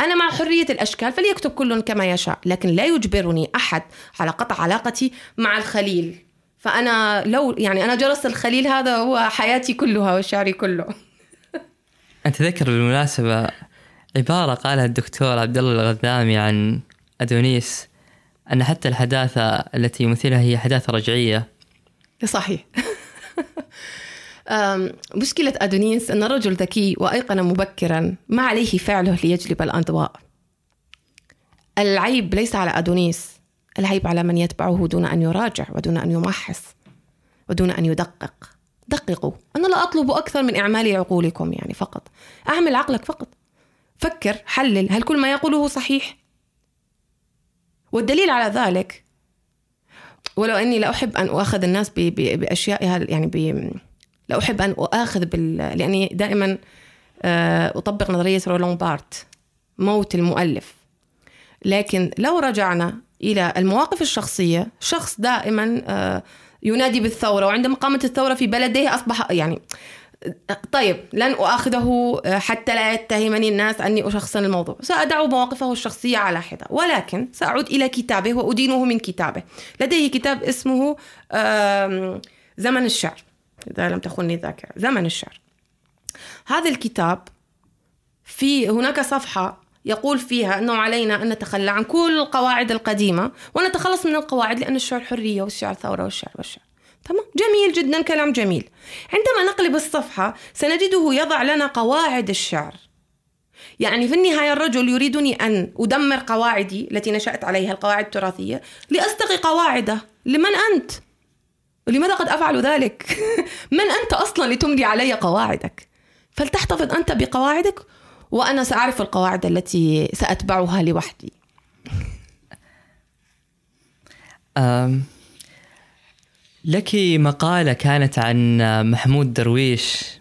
أنا مع حرية الأشكال فليكتب كل كما يشاء لكن لا يجبرني أحد على قطع علاقتي مع الخليل. فأنا لو يعني أنا جرس الخليل هذا هو حياتي كلها وشعري كله. أتذكر بالمناسبة عبارة قالها الدكتور عبد الله الغذامي عن أدونيس أن حتى الحداثة التي يمثلها هي حداثة رجعية. صحيح. مشكلة أدونيس أن الرجل ذكي وأيقن مبكرا ما عليه فعله ليجلب الأضواء العيب ليس على أدونيس العيب على من يتبعه دون أن يراجع ودون أن يمحص ودون أن يدقق. دققوا. أنا لا أطلب أكثر من إعمال عقولكم يعني فقط. أعمل عقلك فقط. فكر حلل. هل كل ما يقوله صحيح؟ والدليل على ذلك ولو أني لا أحب أن أؤاخذ الناس ب- ب- باشيائها يعني ب... لا أحب أن أؤاخذ بال... لأني دائما آه، أطبق نظرية رولون بارت موت المؤلف. لكن لو رجعنا إلى المواقف الشخصية شخص دائما آه، ينادي بالثورة وعندما قامت الثورة في بلده اصبح يعني طيب لن أؤاخذه حتى لا يتهمني الناس أني أشخصن الموضوع. سأدع مواقفه الشخصية على حدة ولكن سأعود إلى كتابه وأدينه من كتابه. لديه كتاب اسمه زمن الشعر إذا لم تخني الذاكرة زمن الشعر. هذا الكتاب في هناك صفحة يقول فيها أنه علينا أن نتخلى عن كل القواعد القديمة ونتخلص من القواعد لأن الشعر حرية والشعر ثورة والشعر والشعر تمام جميل جدا كلام جميل عندما نقلب الصفحة سنجده يضع لنا قواعد الشعر يعني في النهاية الرجل يريدني أن أدمر قواعدي التي نشأت عليها القواعد التراثية لأستقي قواعده لمن أنت؟ ولماذا قد أفعل ذلك؟ من أنت أصلا لتملي علي قواعدك؟ فلتحتفظ أنت بقواعدك وأنا سأعرف القواعد التي سأتبعها لوحدي. لك مقالة كانت عن. محمود درويش.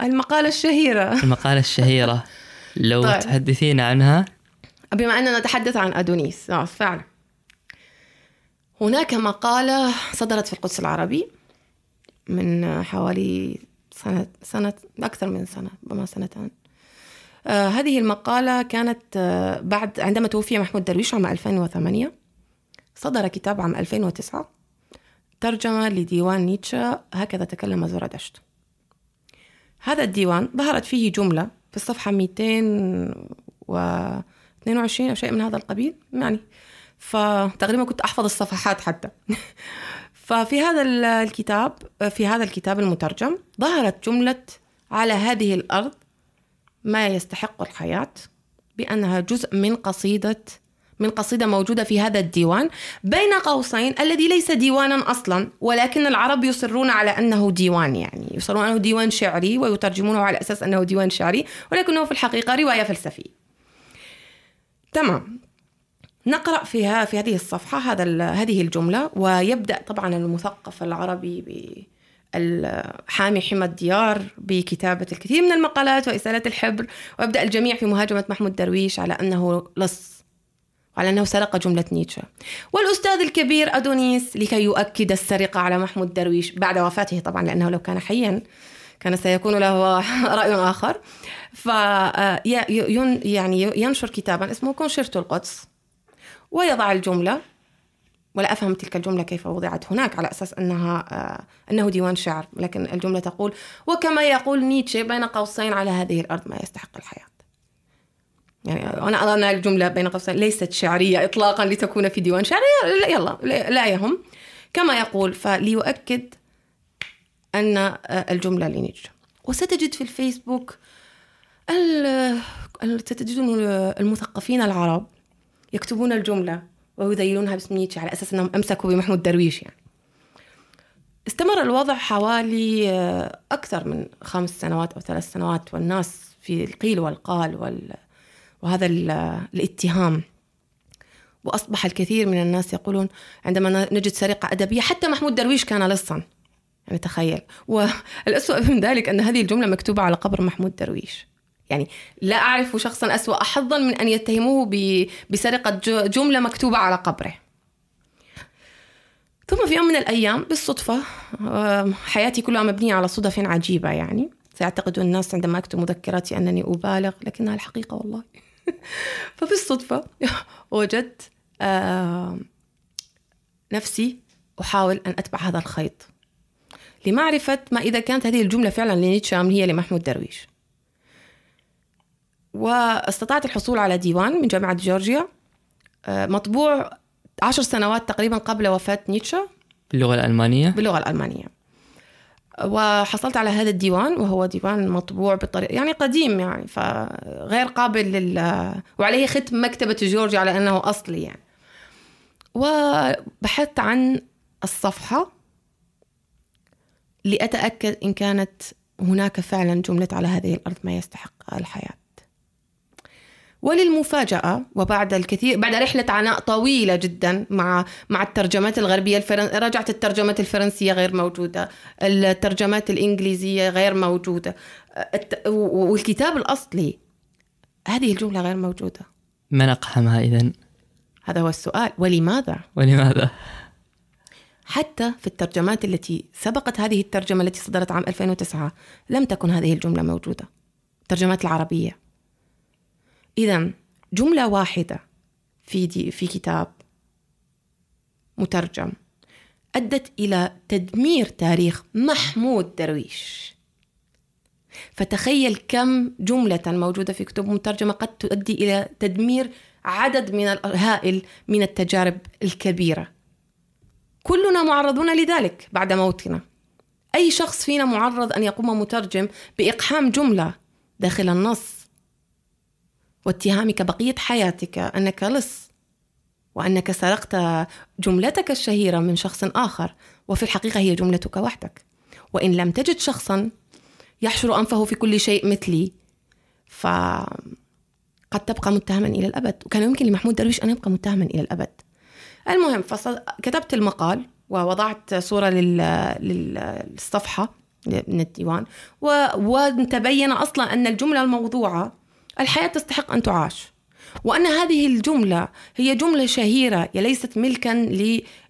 المقالة الشهيرة. المقالة الشهيرة. لو طيب. تحدثين عنها. بما أننا نتحدث عن أدونيس. آه فعلا. هناك مقالة صدرت في القدس العربي من حوالي سنة سنة أكثر من سنة ربما سنتين آه هذه المقالة كانت آه بعد عندما توفي محمود درويش عام 2008 صدر كتاب عام 2009 ترجمة لديوان نيتشه هكذا تكلم زرادشت هذا الديوان ظهرت فيه جملة في الصفحة 222 أو شيء من هذا القبيل يعني. فتقريبا كنت أحفظ الصفحات حتى. ففي هذا ال- الكتاب في هذا الكتاب المترجم ظهرت جملة على هذه الأرض ما يستحق الحياة بأنها جزء من قصيدة من قصيدة موجودة في هذا الديوان بين قوسين الذي ليس ديوانا أصلا ولكن العرب يصرون على أنه ديوان يعني. يصرون أنه ديوان شعري ويترجمونه على أساس أنه ديوان شعري ولكنه في الحقيقة رواية فلسفية. تمام. نقرأ فيها في هذه الصفحة هذا هذه الجملة ويبدأ طبعا المثقف العربي حامي حمى الديار بكتابة الكثير من المقالات وإسالة الحبر ويبدأ الجميع في مهاجمة محمود درويش على أنه لص وعلى أنه سرق جملة نيتشه. والأستاذ الكبير أدونيس لكي يؤكد السرقة على محمود درويش بعد وفاته طبعا لأنه لو كان حيا كان سيكون له رأي آخر. ف يعني ينشر كتابا اسمه كونشيرتو القدس ويضع الجملة ولا أفهم تلك الجملة كيف وضعت هناك على أساس أنها آه، أنه ديوان شعر لكن الجملة تقول وكما يقول نيتشه بين قوسين على هذه الأرض ما يستحق الحياة. يعني أنا أرى أن الجملة بين قوسين ليست شعرية إطلاقا لتكون في ديوان شعري لا- يلا لا يهم. كما يقول فليؤكد أن آه، الجملة لنيتشه. وستجد في الفيسبوك ال- ال- ستجدون المثقفين العرب يكتبون الجملة. ويذيلونها باسم نيتشه على أساس أنهم أمسكوا بمحمود درويش يعني. استمر الوضع حوالي آه، أكثر من خمس سنوات أو ثلاث سنوات والناس في القيل والقال وال... وهذا ال... الاتهام. وأصبح الكثير من الناس يقولون عندما نجد سرقة أدبية حتى محمود درويش كان لصا. يعني تخيل. والأسوأ من ذلك أن هذه الجملة مكتوبة على قبر محمود درويش. يعني لا أعرف شخصا أسوأ حظا من أن يتهموه. بسرقة جملة مكتوبة على قبره. ثم في يوم من الأيام بالصدفة حياتي كلها مبنية على صدف عجيبة يعني. سيعتقد الناس عندما أكتب مذكراتي أنني أبالغ لكنها الحقيقة والله. فبالصدفة وجدت آم، نفسي أحاول أن أتبع هذا الخيط لمعرفة ما إذا كانت هذه الجملة فعلا لنيتشه أم هي لمحمود درويش. واستطعت الحصول على ديوان من جامعة جورجيا. آه، مطبوع عشر سنوات تقريبا قبل وفاة نيتشه باللغة الألمانية؟ باللغة الألمانية. وحصلت على هذا الديوان وهو ديوان مطبوع بطريقة يعني قديم يعني فغير قابل لل وعليه ختم مكتبة جورجي على أنه أصلي يعني. وبحثت عن الصفحة لأتأكد إن كانت هناك فعلا جملة على هذه الأرض ما يستحق الحياة. وللمفاجأة وبعد الكثير بعد رحلة عناء طويلة جدا مع مع الترجمات الغربية الفرن... رجعت الترجمات الفرنسية غير موجودة الترجمات الإنجليزية غير موجودة الت... والكتاب الأصلي هذه الجملة غير موجودة من أقحمها إذن؟ هذا هو السؤال ولماذا؟ ولماذا؟ حتى في الترجمات التي سبقت هذه الترجمة التي صدرت عام 2009 لم تكن هذه الجملة موجودة الترجمات العربية إذا جملة واحدة في دي في كتاب مترجم أدت إلى تدمير تاريخ محمود درويش. فتخيل كم جملة موجودة في كتب مترجمة قد تؤدي إلى تدمير عدد من الهائل من التجارب الكبيرة. كلنا معرضون لذلك بعد موتنا. أي شخص فينا معرض أن يقوم مترجم بإقحام جملة داخل النص واتهامك بقية حياتك أنك لص وأنك سرقت جملتك الشهيرة من شخص آخر وفي الحقيقة هي جملتك وحدك. وإن لم تجد شخصا يحشر أنفه في كل شيء مثلي فقد تبقى متهما إلى الأبد. وكان يمكن لمحمود درويش أن يبقى متهما إلى الأبد. المهم كتبت المقال ووضعت صورة للصفحة من الديوان وتبين أصلا أن الجملة الموضوعة الحياة تستحق أن تعاش. وأن هذه الجملة هي جملة شهيرة هي ليست ملكا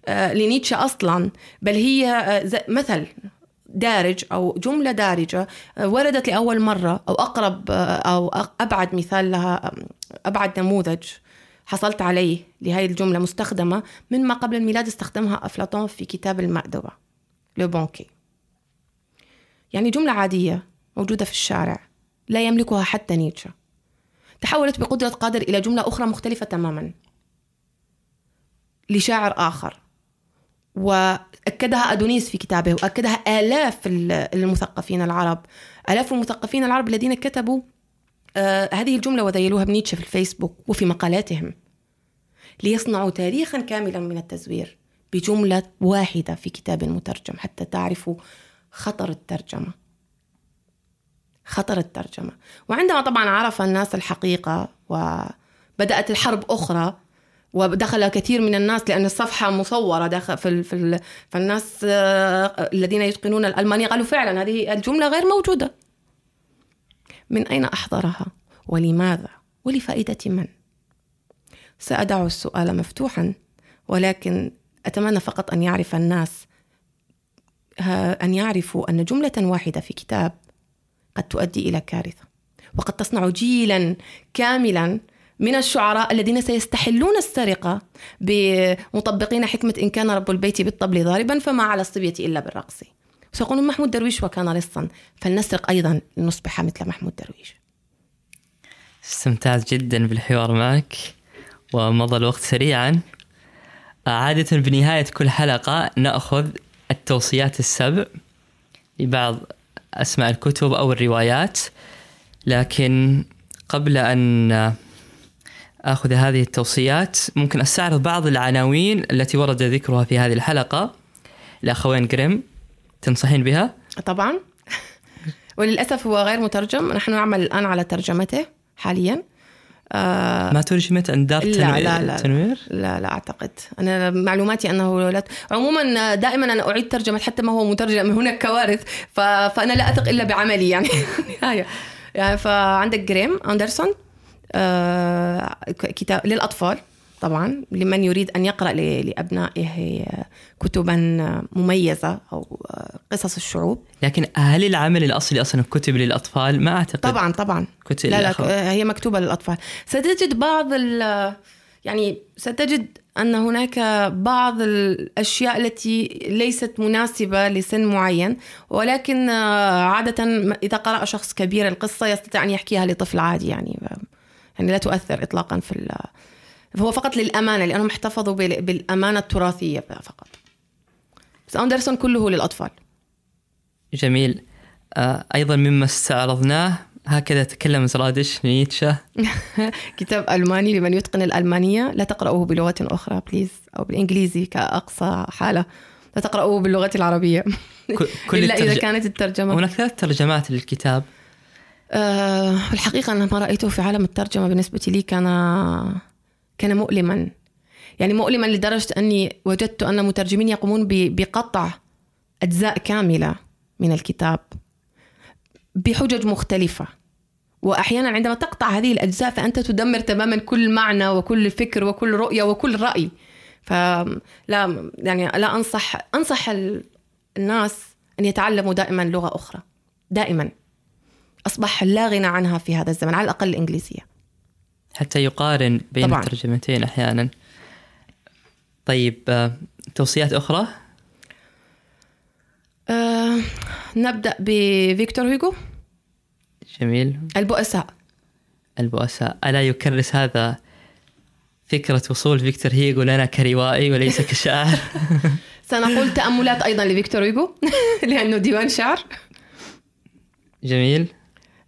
آه، لنيتشه أصلا بل هي آه، مثل دارج أو جملة دارجة آه، وردت لأول مرة أو أقرب أو أبعد مثال لها أبعد نموذج حصلت عليه لهذه الجملة مستخدمة من ما قبل الميلاد استخدمها أفلاطون في كتاب المأدبة لو بونكي يعني جملة عادية موجودة في الشارع لا يملكها حتى نيتشه. تحولت بقدرة قادر إلى جملة أخرى مختلفة تماما. لشاعر آخر. وأكدها أدونيس في كتابه وأكدها آلاف المثقفين العرب. آلاف المثقفين العرب الذين كتبوا آه هذه الجملة وذيلوها بنيتشه في الفيسبوك وفي مقالاتهم. ليصنعوا تاريخا كاملا من التزوير بجملة واحدة في كتاب مترجم حتى تعرفوا خطر الترجمة. خطر الترجمة. وعندما طبعا عرف الناس الحقيقة وبدأت الحرب أخرى ودخل كثير من الناس لأن الصفحة مصورة داخل في, في فالناس آه، الذين يتقنون الألمانية قالوا فعلا هذه الجملة غير موجودة. من أين أحضرها؟ ولماذا؟ ولفائدة من؟ سأدع السؤال مفتوحا ولكن أتمنى فقط أن يعرف الناس أن يعرفوا أن جملة واحدة في كتاب قد تؤدي إلى كارثة. وقد تصنع جيلا كاملا من الشعراء الذين سيستحلون السرقة بمطبقين حكمة إن كان رب البيت بالطبل ضاربا فما على الصبية إلا بالرقص. سيقولون محمود درويش وكان لصا فلنسرق أيضا لنصبح مثل محمود درويش. استمتعت جدا بالحوار معك ومضى الوقت سريعا. عادة بنهاية كل حلقة نأخذ التوصيات السبع لبعض أسماء الكتب أو الروايات لكن قبل أن آخذ هذه التوصيات ممكن أستعرض بعض العناوين التي ورد ذكرها في هذه الحلقة الأخوين جريم تنصحين بها؟ طبعا وللأسف هو غير مترجم نحن نعمل الآن على ترجمته حاليا آه ما ترجمت عند دار لا لا لا. تنوير؟ لا لا أعتقد. أنا معلوماتي أنه لا عموما دائما أنا أعيد ترجمة حتى ما هو مترجم هناك كوارث. فأنا لا أثق إلا بعملي يعني. يعني فعندك جريم أندرسون؟ آه كتاب للأطفال. طبعا لمن يريد أن يقرأ لأبنائه كتبا مميزة أو قصص الشعوب. لكن هل العمل الأصلي أصلا كتب للأطفال؟ ما أعتقد. طبعا طبعا. كتب لا لا هي مكتوبة للأطفال. ستجد بعض يعني ستجد أن هناك بعض الأشياء التي ليست مناسبة لسن معين ولكن عادة إذا قرأ شخص كبير القصة يستطيع أن يحكيها لطفل عادي يعني يعني لا تؤثر اطلاقا في هو فقط للأمانة لأنهم احتفظوا بال- بالأمانة التراثية فقط. بس أندرسون كله للأطفال. جميل. آه، أيضا مما استعرضناه هكذا تكلم زرادش نيتشه. كتاب ألماني لمن يتقن الألمانية. لا تقرأوه بلغة أخرى بليز أو بالإنجليزي كأقصى حالة. لا تقرأوه باللغة العربية. كل إلا إذا الترج- كانت الترجمة. هناك ثلاث ترجمات للكتاب. آه، الحقيقة أنا ما رأيته في عالم الترجمة. بالنسبة لي كان كان مؤلما. يعني مؤلما لدرجة أني وجدت أن مترجمين يقومون بقطع أجزاء كاملة من الكتاب بحجج مختلفة. وأحيانا عندما تقطع هذه الأجزاء فأنت تدمر تماما كل معنى وكل فكر وكل رؤية وكل رأي. فلا يعني لا أنصح أنصح ال- الناس أن يتعلموا دائما لغة أخرى. دائما. أصبح لا غنى عنها في هذا الزمن على الأقل الإنجليزية. حتى يقارن بين طبعاً. الترجمتين أحيانا. طيب آه، توصيات أخرى؟ أه نبدأ بفيكتور هيجو جميل. البؤساء. البؤساء. ألا يكرس هذا فكرة وصول فيكتور هيغو لنا كروائي وليس كشاعر؟ سنقول تأملات أيضا لفيكتور هيجو لأنه ديوان شعر جميل.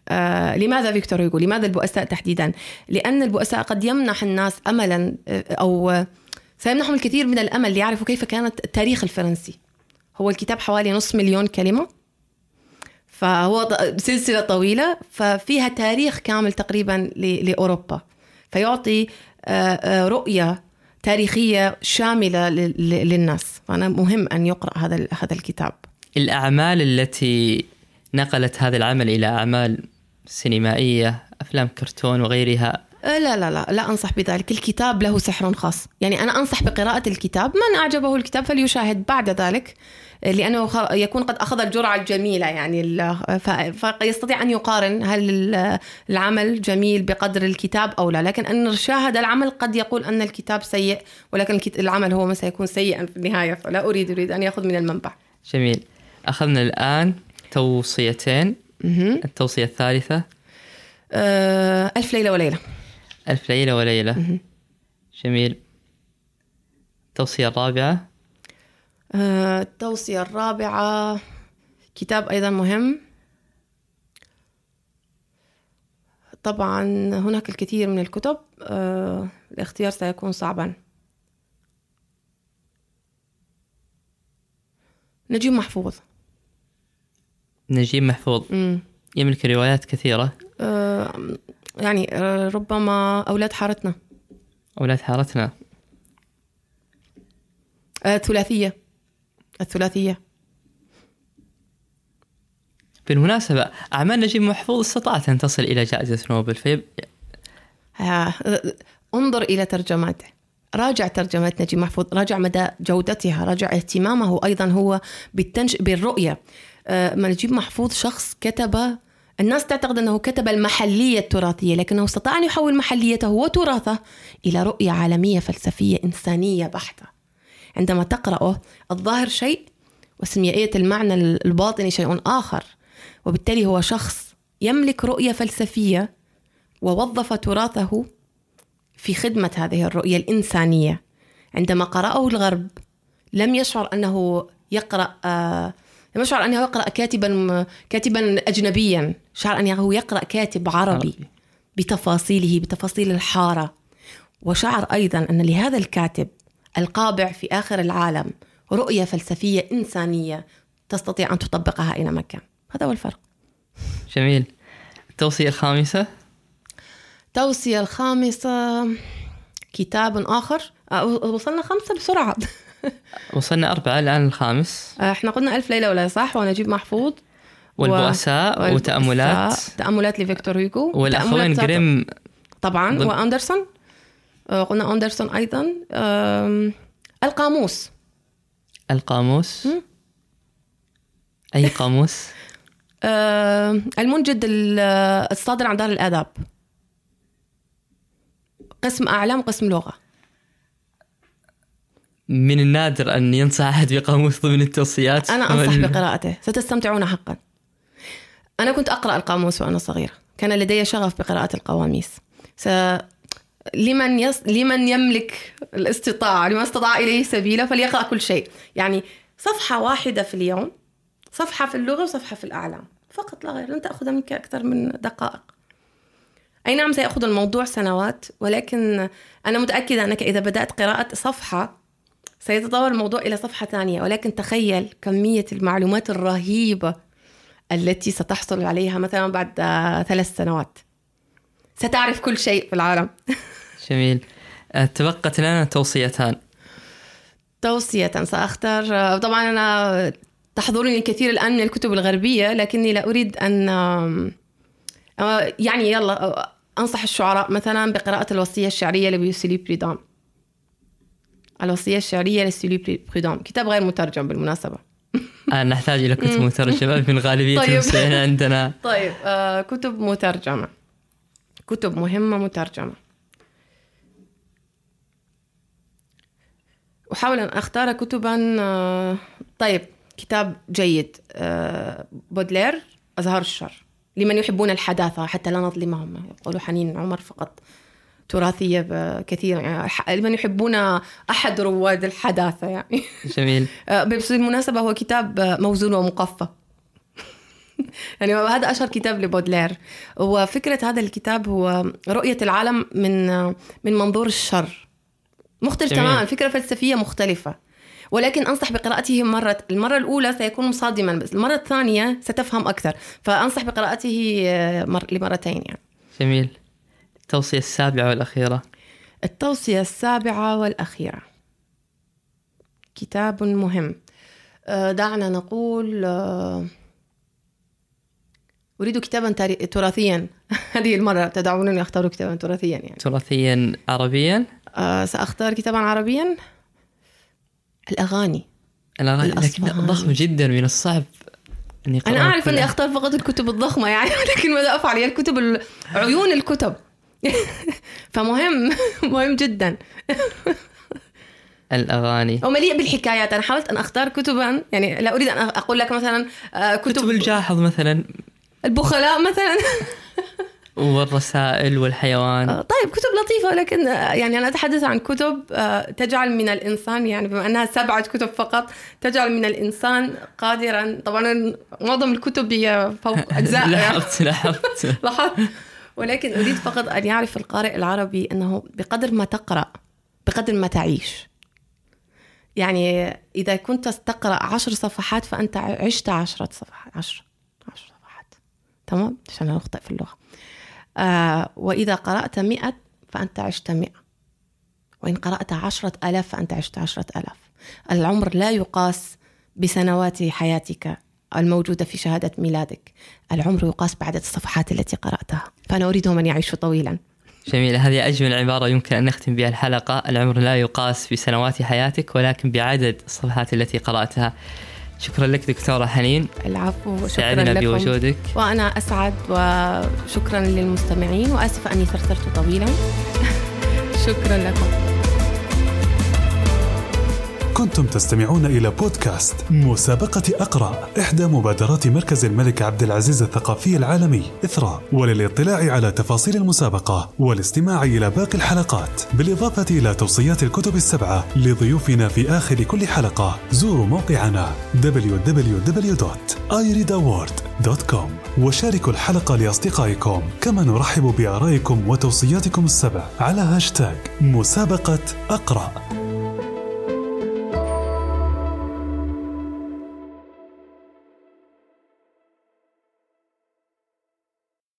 آه لماذا فيكتور هيجو؟ لماذا البؤساء تحديدا؟ لأن البؤساء قد يمنح الناس أملا آه، أو سيمنحهم الكثير من الأمل ليعرفوا كيف كانت التاريخ الفرنسي هو الكتاب حوالي نصف مليون كلمة فهو سلسلة طويلة ففيها تاريخ كامل تقريبا لأوروبا فيعطي آه، رؤية تاريخية شاملة لل- لل- للناس فأنا مهم أن يقرأ هذا هذا الكتاب الأعمال التي نقلت هذا العمل إلى أعمال سينمائية أفلام كرتون وغيرها. آه، لا لا لا لا أنصح بذلك. الكتاب له سحر خاص. يعني أنا أنصح بقراءة الكتاب. من أعجبه الكتاب فليشاهد بعد ذلك آه، لأنه يكون قد أخذ الجرعة الجميلة يعني فيستطيع أن يقارن هل ال- العمل جميل بقدر الكتاب أو لا. لكن أن شاهد العمل قد يقول أن الكتاب سيء ولكن العمل هو ما سيكون سيئا في النهاية. فلا أريد أريد أن يأخذ من المنبع. جميل. أخذنا الآن توصيتين مهم. التوصية الثالثة. آه، ألف ليلة وليلة. ألف ليلة وليلة. جميل. التوصية الرابعة. آه، التوصية الرابعة. كتاب أيضا مهم. طبعا هناك الكثير من الكتب. آه، الاختيار سيكون صعبا. نجيب محفوظ. نجيب محفوظ. مم. يملك روايات كثيرة. آه، يعني آه، ربما أولاد حارتنا. أولاد حارتنا. آه، الثلاثية. الثلاثية. بالمناسبة أعمال نجيب محفوظ استطاعت أن تصل إلى جائزة نوبل في آه، انظر إلى ترجماته. راجع ترجمات نجيب محفوظ راجع مدى جودتها راجع اهتمامه أيضا هو بالتنش... بالرؤية. آه، نجيب محفوظ شخص كتب الناس تعتقد أنه كتب المحلية التراثية لكنه استطاع أن يحول محليته وتراثه إلى رؤية عالمية فلسفية إنسانية بحتة. عندما تقرأه الظاهر شيء وسميائية المعنى الباطني شيء آخر وبالتالي هو شخص يملك رؤية فلسفية ووظف تراثه في خدمة هذه الرؤية الإنسانية. عندما قرأه الغرب لم يشعر أنه يقرأ آه لم يشعر أنه يقرأ كاتبا كاتبا أجنبيا شعر أنه يقرأ كاتب عربي عربي. بتفاصيله بتفاصيل الحارة. وشعر أيضا أن لهذا الكاتب القابع في آخر العالم رؤية فلسفية إنسانية تستطيع أن تطبقها أينما كان. هذا هو الفرق. جميل. التوصية الخامسة؟ التوصية الخامسة كتاب آخر. وصلنا خمسة بسرعة. وصلنا أربعة الآن الخامس. إحنا قلنا ألف ليلة ولا صح؟ ونجيب محفوظ. والبؤساء وتأملات. تأملات لفيكتور هيجو. والأخوين جريم. طبعا. وأندرسون. آه، قلنا أندرسون أيضا. القاموس. القاموس. أي قاموس؟ المنجد ال- الصادر عن دار الآداب. قسم أعلام قسم لغة. من النادر أن ينصح أحد بقاموس ضمن التوصيات. أنا أنصح بقراءته. ستستمتعون حقا. أنا كنت أقرأ القاموس وأنا صغيرة. كان لدي شغف بقراءة القواميس. س... لمن يص... لمن يملك الاستطاعة لمن استطاع إليه سبيلا فليقرأ كل شيء. يعني صفحة واحدة في اليوم صفحة في اللغة وصفحة في الأعلام. فقط لا غير. لن تأخذ منك أكثر من دقائق. أي نعم سيأخذ الموضوع سنوات ولكن أنا متأكدة أنك إذا بدأت قراءة صفحة سيتطور الموضوع إلى صفحة ثانية ولكن تخيل كمية المعلومات الرهيبة التي ستحصل عليها مثلا بعد ثلاث سنوات. ستعرف كل شيء في العالم. جميل. آه، تبقت لنا توصيتان. توصية سأختار طبعا أنا تحضرني الكثير الآن من الكتب الغربية لكني لا أريد أن آه، يعني يلا آه، أنصح الشعراء مثلا بقراءة الوصية الشعرية لبيوسيلي بريدام الوصية الشعرية لسيلي بريدام. كتاب غير مترجم بالمناسبة. آه نحتاج إلى كتب مترجمة من غالبية طيب. عندنا. طيب آه كتب مترجمة. كتب مهمة مترجمة. أحاول أن أختار كتبا آه طيب كتاب جيد. آه بودلير أزهار الشر. لمن يحبون الحداثة حتى لا نظلمهم. يقولوا حنين عمر فقط. تراثية كثيرة يعني لمن يحبون أحد رواد الحداثة يعني. جميل. آه، بس بالمناسبة هو كتاب موزون ومقفى. يعني هذا أشهر كتاب لبودلير. وفكرة هذا الكتاب هو رؤية العالم من من منظور الشر. مختلف تماما فكرة فلسفية مختلفة. ولكن أنصح بقراءته مرة المرة الأولى سيكون مصادما بس المرة الثانية ستفهم أكثر. فأنصح بقراءته آه، مر... لمرتين يعني. جميل. التوصية السابعة والأخيرة؟ التوصية السابعة والأخيرة. كتاب مهم. آه، دعنا نقول آه، أريد كتابا تراثيا. هذه المرة تدعونني أختار كتابا تراثيا يعني. تراثيا عربيا؟ سأختار كتابا عربيا. الأغاني. الأغاني لكن ضخم جدا من الصعب أني أنا أعرف أني أختار فقط الكتب الضخمة يعني ولكن ماذا أفعل؟ هي الكتب عيون الكتب. فمهم مهم جدا. الأغاني. ومليء بالحكايات. أنا حاولت أن أختار كتبا يعني لا أريد أن أقول لك مثلا آه، كتب كتب الجاحظ مثلا. البخلاء مثلا. والرسائل والحيوان. آه، طيب كتب لطيفة لكن آه، يعني أنا أتحدث عن كتب تجعل من الإنسان يعني بما أنها سبعة كتب فقط تجعل من الإنسان قادرا. طبعا معظم الكتب هي فوق أجزاء لاحظت لاحظت. لاحظت. ولكن أريد فقط أن يعرف القارئ العربي أنه بقدر ما تقرأ بقدر ما تعيش. يعني إذا كنت تقرأ عشر صفحات فأنت عشت عشرة صفحات عشر عشر صفحات. تمام؟ عشان لا نخطئ في اللغة. آه وإذا قرأت مئة فأنت عشت مئة. وإن قرأت عشرة ألاف فأنت عشت عشرة ألاف. العمر لا يقاس بسنوات حياتك. الموجودة في شهادة ميلادك. العمر يقاس بعدد الصفحات التي قرأتها. فأنا أريدهم أن يعيشوا طويلا. جميل. هذه أجمل عبارة يمكن أن نختم بها الحلقة. العمر لا يقاس بسنوات حياتك ولكن بعدد الصفحات التي قرأتها. شكرا لك دكتورة حنين. العفو شكرا سعدنا لكم. بوجودك. وأنا أسعد وشكرا للمستمعين. وآسفة أني ثرثرت طويلا. شكرا لكم. كنتم تستمعون إلى بودكاست مسابقة أقرأ إحدى مبادرات مركز الملك عبد العزيز الثقافي العالمي إثراء. وللاطلاع على تفاصيل المسابقة والاستماع إلى باقي الحلقات بالإضافة إلى توصيات الكتب السبعة لضيوفنا في آخر كل حلقة. زوروا موقعنا www.ireadaward.com وشاركوا الحلقة لأصدقائكم. كما نرحب بآرائكم وتوصياتكم السبع على هاشتاج مسابقة أقرأ.